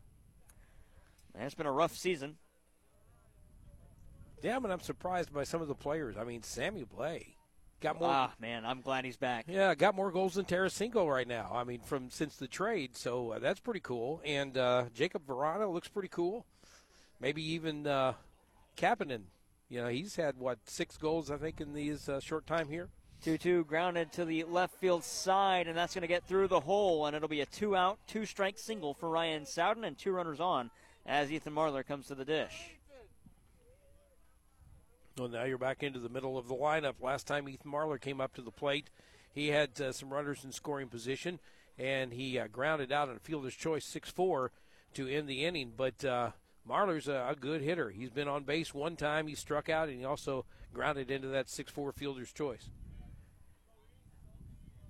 It's been a rough season. Yeah, but I'm surprised by some of the players. I mean, Sammy Blais got more. Ah, man, I'm glad he's back. Yeah, got more goals than Tarasenko right now. I mean, from since the trade, so uh, that's pretty cool. And uh, Jakub Vrana looks pretty cool. Maybe even uh, Kapanen. You know, he's had what six goals I think in these uh, short time here. 2 2 grounded to the left field side, and that's going to get through the hole, and it'll be a two out, two strike single for Ryan Sowden, and two runners on as Ethan Marlar comes to the dish. Well, now you're back into the middle of the lineup. Last time Ethan Marlar came up to the plate, he had uh, some runners in scoring position, and he uh, grounded out on a fielder's choice 6 4 to end the inning. But uh, Marlar's a, a, good hitter. He's been on base one time, he struck out, and he also grounded into that 6 4 fielder's choice.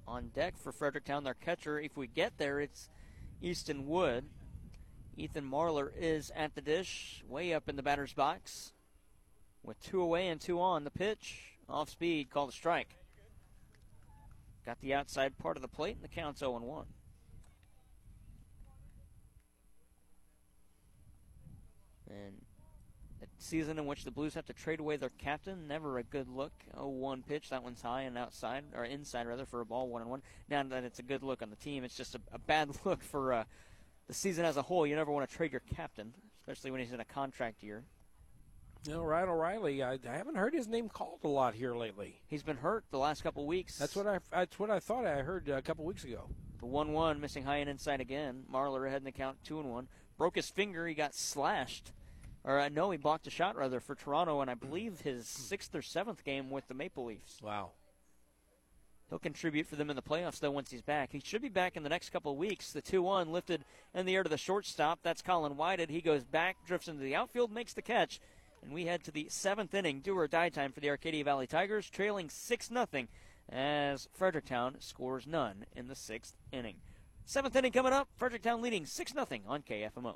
On deck for Fredericktown, their catcher, if we get there, it's Easton Wood. Ethan Marlar is at the dish, way up in the batter's box. With two away and two on, the pitch, off speed, called a strike. Got the outside part of the plate, and the count's 0 1. And a season in which the Blues have to trade away their captain, never a good look. 0 1 pitch, that one's high and outside, or inside rather, for a ball 1 1. Now that it's a good look on the team, it's just a, a bad [laughs] look for uh, the season as a whole. You never want to trade your captain, especially when he's in a contract year. You know, Ryan O'Reilly, I, I, haven't heard his name called a lot here lately. He's been hurt the last couple weeks. That's what I that's what I thought I heard a couple weeks ago. The one-one missing high and inside again. Marlar ahead in the count, two and one. Broke his finger. He got slashed, or uh, know he blocked a shot rather for Toronto, and I believe his sixth or seventh game with the Maple Leafs. Wow. He'll contribute for them in the playoffs, though, once he's back. He should be back in the next couple of weeks. The 2 1 lifted in the air to the shortstop. That's Colin Whited. He goes back, drifts into the outfield, makes the catch, and we head to the seventh inning, do or die time for the Arcadia Valley Tigers, trailing 6 0 as Fredericktown scores none in the sixth inning. Seventh inning coming up, Fredericktown leading 6 0 on KFMO.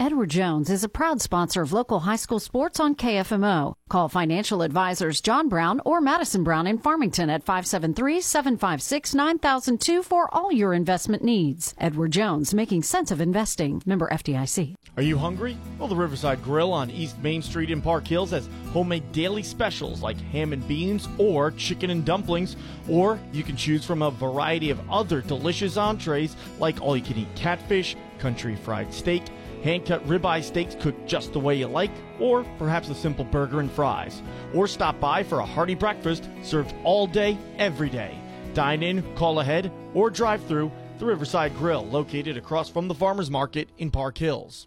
Edward Jones is a proud sponsor of local high school sports on KFMO. Call financial advisors John Brown or Madison Brown in Farmington at 573-756-9002 for all your investment needs. Edward Jones, making sense of investing. Member FDIC. Are you hungry? Well, the Riverside Grill on East Main Street in Park Hills has homemade daily specials like ham and beans or chicken and dumplings, or you can choose from a variety of other delicious entrees like all-you-can-eat catfish, country fried steak, hand cut ribeye steaks cooked just the way you like, or perhaps a simple burger and fries. Or stop by for a hearty breakfast served all day, every day. Dine in, call ahead, or drive through the Riverside Grill, located across from the Farmers Market in Park Hills.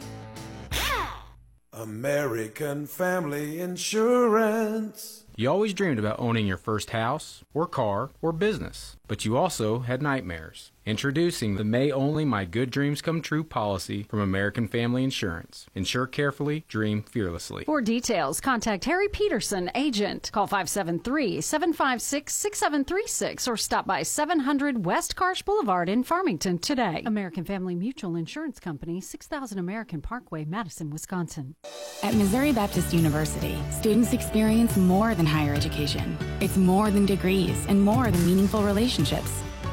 American Family Insurance. You always dreamed about owning your first house, or car, or business, but you also had nightmares. Introducing the May Only My Good Dreams Come True policy from American Family Insurance. Insure carefully, dream fearlessly. For details, contact Harry Peterson, agent. Call 573-756-6736 or stop by 700 West Karsch Boulevard in Farmington today. American Family Mutual Insurance Company, 6000 American Parkway, Madison, Wisconsin. At Missouri Baptist University, students experience more than higher education. It's more than degrees and more than meaningful relationships.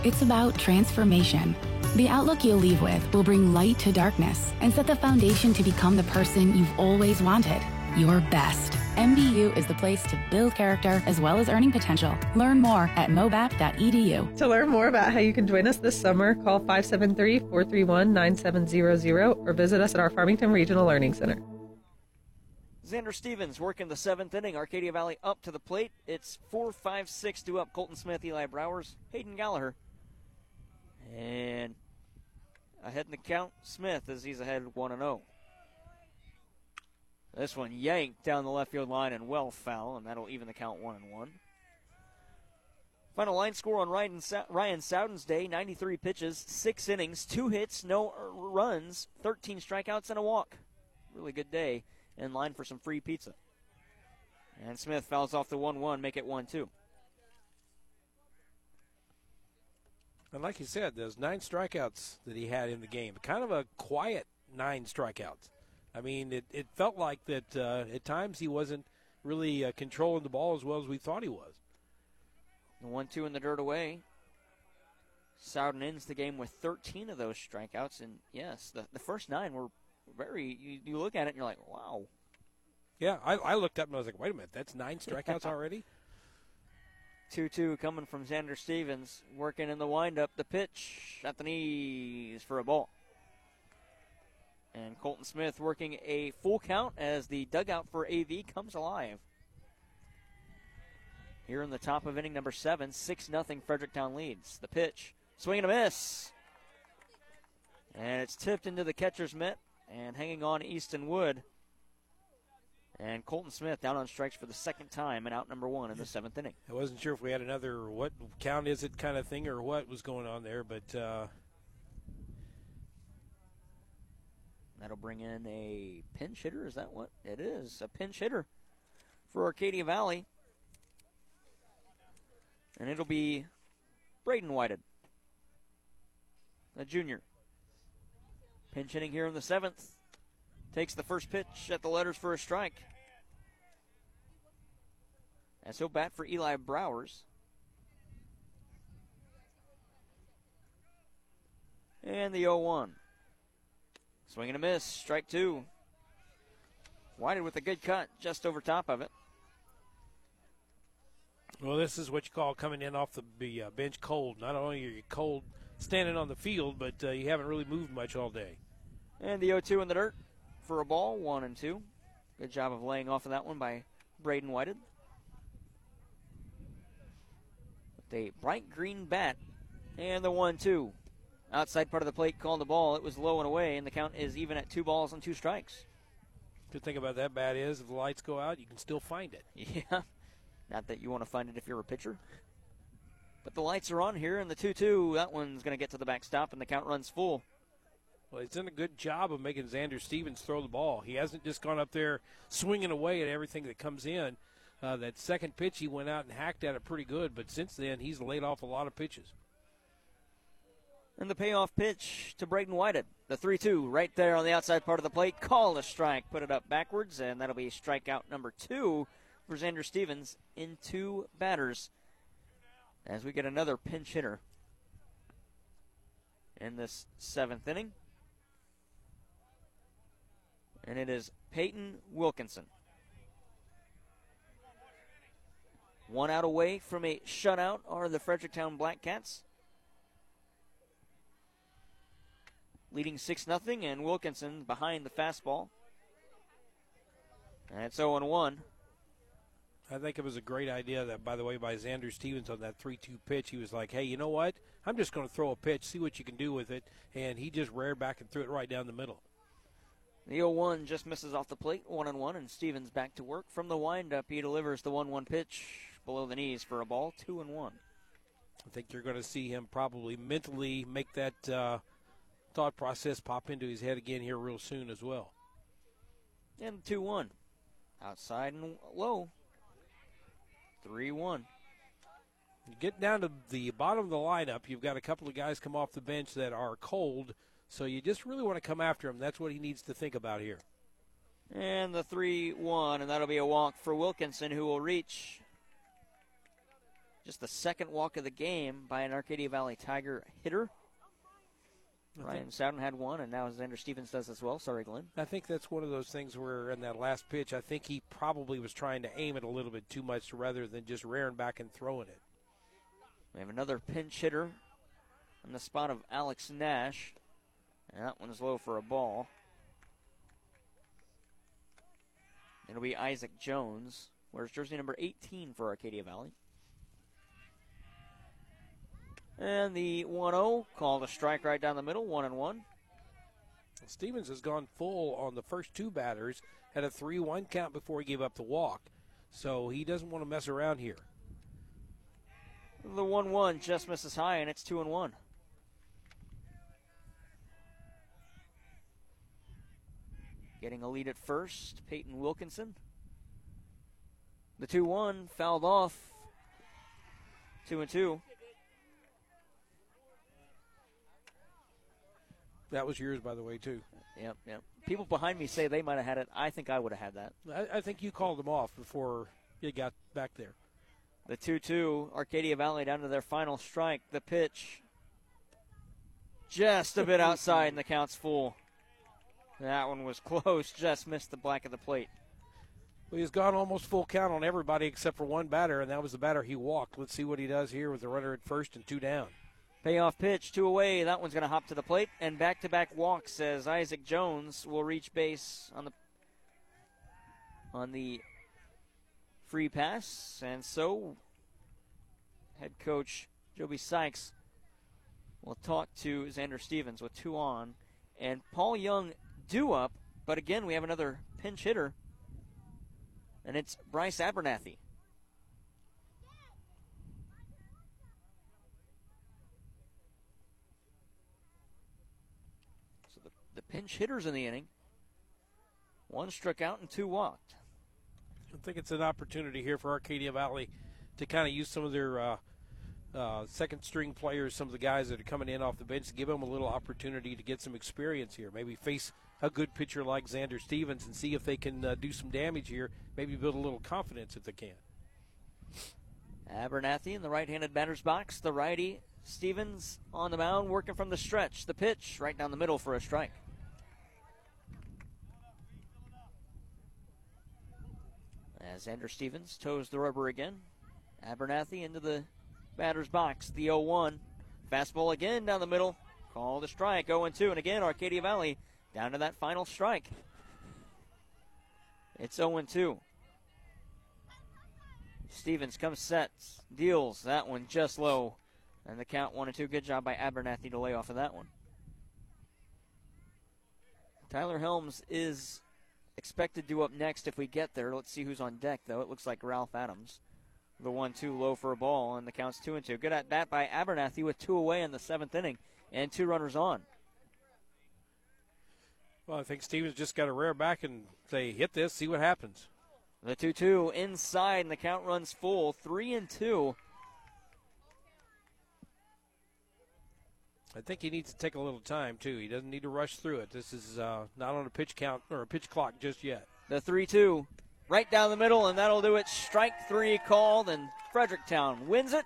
It's about transformation. The outlook you'll leave with will bring light to darkness and set the foundation to become the person you've always wanted your best. MBU is the place to build character as well as earning potential. Learn more at mobap.edu. To learn more about how you can join us this summer, call 573 431 9700 or visit us at our Farmington Regional Learning Center. Xander Stevens working the seventh inning. Arcadia Valley up to the plate. It's 4 5 6 to up. Colton Smith, Eli Browers, Hayden Gallagher. And ahead in the count, Smith as he's ahead 1 0. This one yanked down the left field line and well foul, and that'll even the count 1 and 1. Final line score on Ryan, Ryan Sowden's day 93 pitches, 6 innings, 2 hits, no uh, runs, 13 strikeouts, and a walk. Really good day in line for some free pizza. And Smith fouls off the 1 1, make it 1 2. And like you said, those nine strikeouts that he had in the game, kind of a quiet nine strikeouts. I mean, it, it felt like that uh, at times he wasn't really uh, controlling the ball as well as we thought he was. The one two in the dirt away. Sowden ends the game with 13 of those strikeouts, and yes, the, the first nine were very. You, you look at it and you're like, wow. Yeah, I, I looked up and I was like, wait a minute, that's nine strikeouts [laughs] already. 2 2 coming from Xander Stevens, working in the windup. The pitch at the knees for a ball. And Colton Smith working a full count as the dugout for AV comes alive here in the top of inning number seven. 6 0 Fredericktown leads. The pitch, swing and a miss. And it's tipped into the catcher's mitt and hanging on Easton Wood. And Colton Smith down on strikes for the second time and out number one in the seventh inning. I wasn't sure if we had another what count is it kind of thing or what was going on there, but uh... that'll bring in a pinch hitter. Is that what it is? A pinch hitter for Arcadia Valley and it'll be Braden Whited, a junior. Pinch hitting here in the seventh. Takes the first pitch at the letters for a strike. As he'll bat for Eli Browers. And the 0 1. Swing and a miss. Strike two. Whited with a good cut just over top of it. Well, this is what you call coming in off the uh, bench cold. Not only are you cold standing on the field, but uh, you haven't really moved much all day. And the 0 2 in the dirt for a ball, 1 and 2. Good job of laying off of that one by Braden Whited. With a bright green bat. And the 1 2. Outside part of the plate called the ball. It was low and away, and the count is even at two balls and two strikes. Good thing about that bat is if the lights go out, you can still find it. [laughs] Yeah. Not that you want to find it if you're a pitcher. But the lights are on here, and the 2 2, that one's going to get to the backstop, and the count runs full. Well, he's done a good job of making Xander Stevens throw the ball. He hasn't just gone up there swinging away at everything that comes in. Uh, that second pitch, he went out and hacked at it pretty good, but since then, he's laid off a lot of pitches. And the payoff pitch to Braden Whited. The 3 2 right there on the outside part of the plate. Call a strike. Put it up backwards, and that'll be strikeout number two for Xander Stevens in two batters as we get another pinch hitter in this seventh inning. And it is Peyton Wilkinson. One out away from a shutout are the Fredericktown Black Cats. Leading 6 0, and Wilkinson behind the fastball. And it's 0 1. I think it was a great idea that, by the way, by Xander Stevens on that 3 2 pitch. He was like, hey, you know what? I'm just going to throw a pitch, see what you can do with it. And he just reared back and threw it right down the middle. The 0 1 just misses off the plate, 1 and 1, and Stevens back to work. From the windup, he delivers the 1 1 pitch below the knees for a ball, 2 and 1. I think you're going to see him probably mentally make that uh, thought process pop into his head again here real soon as well. And 2 1. Outside and low. 3 1. You get down to the bottom of the lineup, you've got a couple of guys come off the bench that are cold, so you just really want to come after him. That's what he needs to think about here. And the 3 1, and that'll be a walk for Wilkinson, who will reach just the second walk of the game by an Arcadia Valley Tiger hitter. Ryan Sowden had one, and now Xander Stevens does as well. Sorry, Glenn. I think that's one of those things where in that last pitch, I think he probably was trying to aim it a little bit too much rather than just rearing back and throwing it. We have another pinch hitter in the spot of Alex Nash. And that one's low for a ball. It'll be Isaac Jones. Wears jersey number 18 for Arcadia Valley. And the 1 0 called a strike right down the middle, 1 and 1. Stevens has gone full on the first two batters, had a 3 1 count before he gave up the walk. So he doesn't want to mess around here. The 1 1 just misses high, and it's 2 and 1. Getting a lead at first, Peyton Wilkinson. The 2 1 fouled off. 2 and 2. That was yours, by the way, too. Yep, yep. People behind me say they might have had it. I think I would have had that. I, I think you called them off before you got back there. The 2 2, Arcadia Valley down to their final strike. The pitch just a bit outside, and the count's full. That one was [laughs] close, just missed the black of the plate. Well, he's gone almost full count on everybody except for one batter, and that was the batter he walked. Let's see what he does here with the runner at first and two down. Payoff pitch, two away. That one's going to hop to the plate, and back-to-back walks as Isaac Jones will reach base on the on the free pass, and so head coach Joby Sykes will talk to Xander Stevens with two on, and Paul Young due up, but again we have another pinch hitter, and it's Bryce Abernathy. So the, the pinch hitters in the inning. One struck out and two walked. I think it's an opportunity here for Arcadia Valley to kind of use some of their uh, uh, second string players, some of the guys that are coming in off the bench, to give them a little opportunity to get some experience here. Maybe face a good pitcher like Xander Stevens and see if they can uh, do some damage here. Maybe build a little confidence if they can. Abernathy in the right-handed batter's box. The righty Stevens on the mound, working from the stretch. The pitch right down the middle for a strike. As Xander Stevens toes the rubber again. Abernathy into the batter's box. The 0 1. Fastball again down the middle. Call the strike. 0 2. And again, Arcadia Valley down to that final strike. It's 0 2. Stevens comes set, deals that one just low, and the count one and two. Good job by Abernathy to lay off of that one. Tyler Helms is expected to due up next if we get there. Let's see who's on deck though. It looks like Ralph Adams. The one two low for a ball, and the count's two and two. Good at bat by Abernathy with two away in the seventh inning and two runners on. Well, I think Stevens just got to rear back and say, hit this, see what happens. The 2 2 inside, and the count runs full. 3 and 2. I think he needs to take a little time, too. He doesn't need to rush through it. This is uh, not on a pitch count or a pitch clock just yet. The 3 2 right down the middle, and that'll do it. Strike three called, and Fredericktown wins it.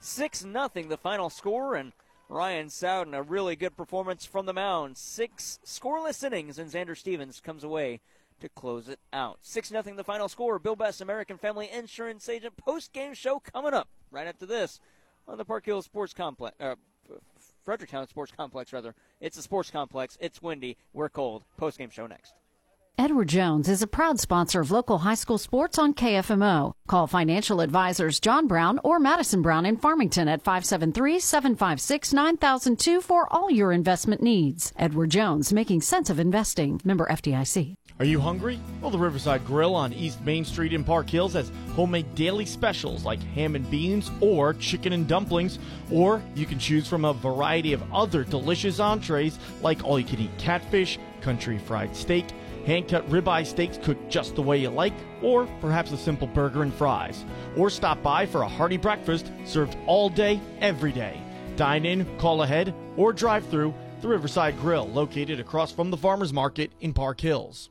6 0 the final score, and Ryan Sowden, a really good performance from the mound. Six scoreless innings, and Xander Stevens comes away to close it out. 6 0 the final score. Bill Best, American Family Insurance Agent, post game show coming up right after this on the Park Hill Sports Complex. Uh, Fredericktown Sports Complex, rather. It's a sports complex. It's windy. We're cold. Post game show next. Edward Jones is a proud sponsor of local high school sports on KFMO. Call financial advisors John Brown or Madison Brown in Farmington at 573 756 9002 for all your investment needs. Edward Jones, making sense of investing. Member FDIC. Are you hungry? Well, the Riverside Grill on East Main Street in Park Hills has homemade daily specials like ham and beans or chicken and dumplings, or you can choose from a variety of other delicious entrees like all you can eat catfish, country fried steak, hand cut ribeye steaks cooked just the way you like, or perhaps a simple burger and fries. Or stop by for a hearty breakfast served all day, every day. Dine in, call ahead, or drive through the Riverside Grill, located across from the Farmers Market in Park Hills.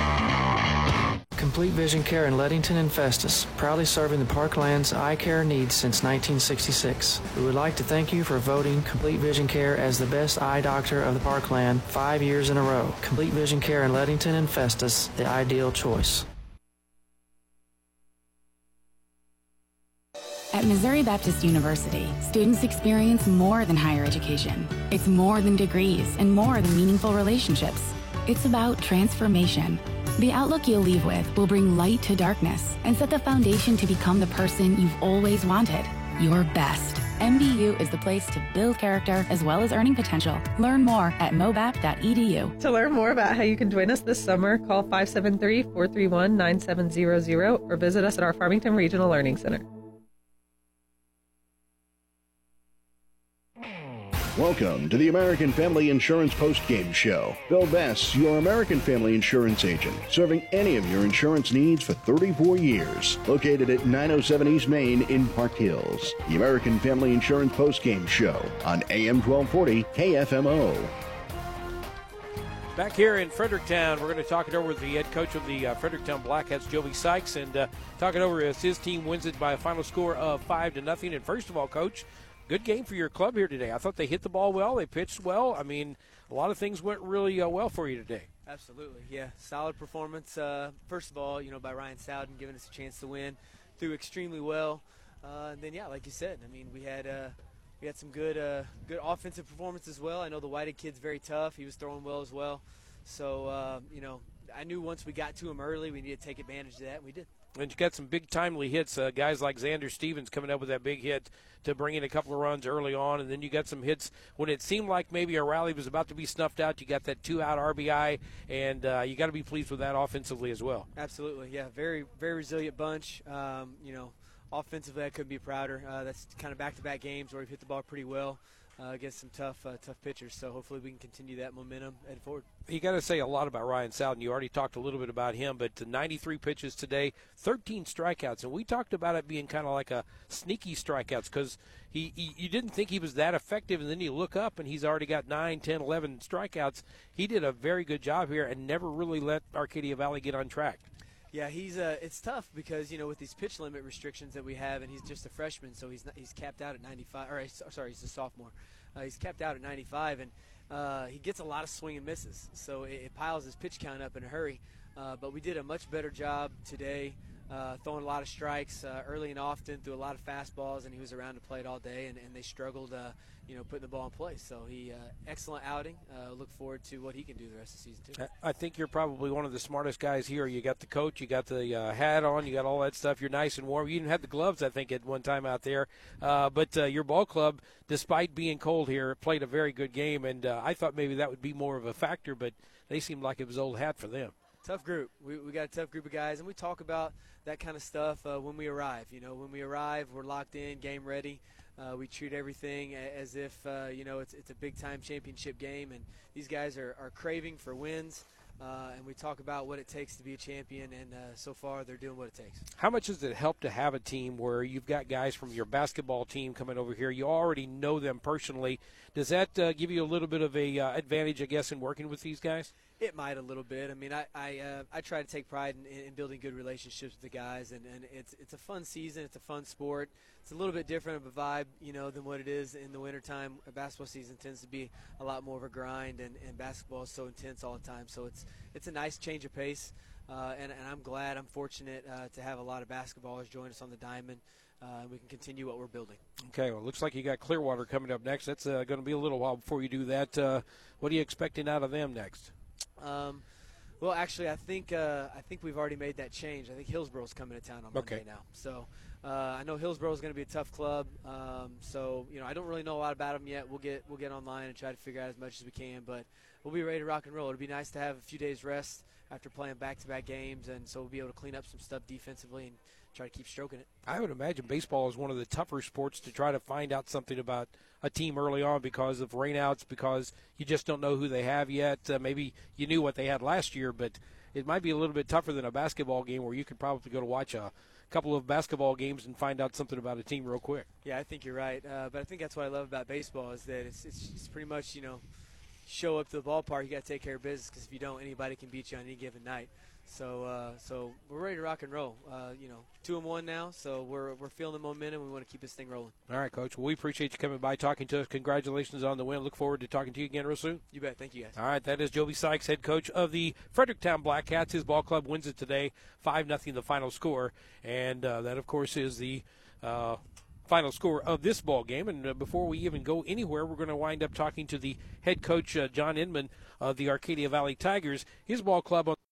Complete Vision Care in Leadington and Festus, proudly serving the Parkland's eye care needs since 1966. We would like to thank you for voting Complete Vision Care as the best eye doctor of the Parkland five years in a row. Complete Vision Care in Leadington and Festus, the ideal choice. At Missouri Baptist University, students experience more than higher education. It's more than degrees and more than meaningful relationships. It's about transformation. The outlook you'll leave with will bring light to darkness and set the foundation to become the person you've always wanted, your best. MBU is the place to build character as well as earning potential. Learn more at mobap.edu. To learn more about how you can join us this summer, call 573 431 9700 or visit us at our Farmington Regional Learning Center. Welcome to the American Family Insurance Post Game Show. Bill Bess, your American Family Insurance agent, serving any of your insurance needs for 34 years. Located at 907 East Main in Park Hills. The American Family Insurance Post Game Show on AM 1240 KFMO. Back here in Fredericktown, we're going to talk it over with the head coach of the uh, Fredericktown Blackcats, Joby Sykes, and uh, talk it over as his team wins it by a final score of five to nothing. And first of all, coach, good game for your club here today. I thought they hit the ball well, they pitched well. I mean, a lot of things went really uh, well for you today. Absolutely, yeah. Solid performance. Uh, first of all, you know, by Ryan Sowden giving us a chance to win, threw extremely well. Uh, and then, yeah, like you said, I mean, we had uh, we had some good uh, good offensive performance as well. I know the Whited kid's very tough. He was throwing well as well. So, uh, you know, I knew once we got to him early, we needed to take advantage of that, and we did. And you got some big timely hits. Uh, guys like Xander Stevens coming up with that big hit to bring in a couple of runs early on, and then you got some hits when it seemed like maybe a rally was about to be snuffed out. You got that two-out RBI, and uh, you got to be pleased with that offensively as well. Absolutely, yeah. Very, very resilient bunch. Um, you know, offensively, I couldn't be prouder. Uh, that's kind of back-to-back games where we've hit the ball pretty well uh, against some tough, uh, tough pitchers. So hopefully we can continue that momentum and forward. You got to say a lot about Ryan Sowden. You already talked a little bit about him, but 93 pitches today, 13 strikeouts, and we talked about it being kind of like a sneaky strikeouts because he, he, you didn't think he was that effective, and then you look up and he's already got 9, 10, 11 strikeouts. He did a very good job here and never really let Arcadia Valley get on track. Yeah, he's uh, it's tough because you know with these pitch limit restrictions that we have, and he's just a freshman, so he's not, he's capped out at 95. Or sorry, he's a sophomore. Uh, he's capped out at 95, and uh, he gets a lot of swing and misses, so it, it piles his pitch count up in a hurry. Uh, but we did a much better job today, uh, throwing a lot of strikes uh, early and often, threw a lot of fastballs, and he was around to play it all day, and, and they struggled, uh, you know, putting the ball in place. So he excellent outing. look forward to what he can do the rest of the season too. I think you're probably one of the smartest guys here. You got the coach, you got the hat on, you got all that stuff. You're nice and warm. You didn't even had the gloves, I think, at one time out there. but your ball club, despite being cold here, played a very good game, and I thought maybe that would be more of a factor, but they seemed like it was old hat for them tough group. We, we got a tough group of guys, and we talk about that kind of stuff uh, when we arrive. You know, when we arrive, we're locked in, game ready. Uh, we treat everything as if uh, you know it's, it's a big time championship game, and these guys are, are craving for wins. Uh, and we talk about what it takes to be a champion, and uh, so far they're doing what it takes. How much does it help to have a team where you've got guys from your basketball team coming over here? You already know them personally. Does that uh, give you a little bit of a advantage, I guess, in working with these guys? It might a little bit. I mean, I I, uh, I try to take pride in, in, building good relationships with the guys, and, and it's it's a fun season. It's a fun sport. It's a little bit different of a vibe, you know, than what it is in the wintertime. Basketball season tends to be a lot more of a grind, and, and basketball is so intense all the time. So it's it's a nice change of pace, uh, and, and I'm glad, I'm fortunate uh, to have a lot of basketballers join us on the diamond. Uh, we can continue what we're building. Okay, well, looks like you got Clearwater coming up next. That's uh, going to be a little while before you do that. Uh, what are you expecting out of them next? Um, well, actually, I think uh, I think we've already made that change. I think Hillsboro's coming to town on okay. Monday now. So uh, I know Hillsboro is going to be a tough club. Um, so you know, I don't really know a lot about them yet. We'll get we'll get online and try to figure out as much as we can. But we'll be ready to rock and roll. It'll be nice to have a few days rest after playing back-to-back games, and so we'll be able to clean up some stuff defensively and try to keep stroking it. I would imagine baseball is one of the tougher sports to try to find out something about a team early on because of rainouts, because you just don't know who they have yet. Uh, maybe you knew what they had last year, but it might be a little bit tougher than a basketball game where you could probably go to watch a couple of basketball games and find out something about a team real quick. Yeah, I think you're right. Uh, but I think that's what I love about baseball is that it's, it's, it's pretty much, you know, show up to the ballpark, you got to take care of business because if you don't, anybody can beat you on any given night. So uh, so we're ready to rock and roll. Uh, you know, two and one now, so we're we're feeling the momentum. We want to keep this thing rolling. All right, Coach. Well, we appreciate you coming by, talking to us. Congratulations on the win. Look forward to talking to you again real soon. You bet. Thank you, guys. All right, that is Joby Sykes, head coach of the Fredericktown Black Cats. His ball club wins it today, five nothing, the final score, and uh, that, of course, is the. Uh, final score of this ball game. And uh, before we even go anywhere, we're going to wind up talking to the head coach, uh, John Inman of the Arcadia Valley Tigers. His ball club on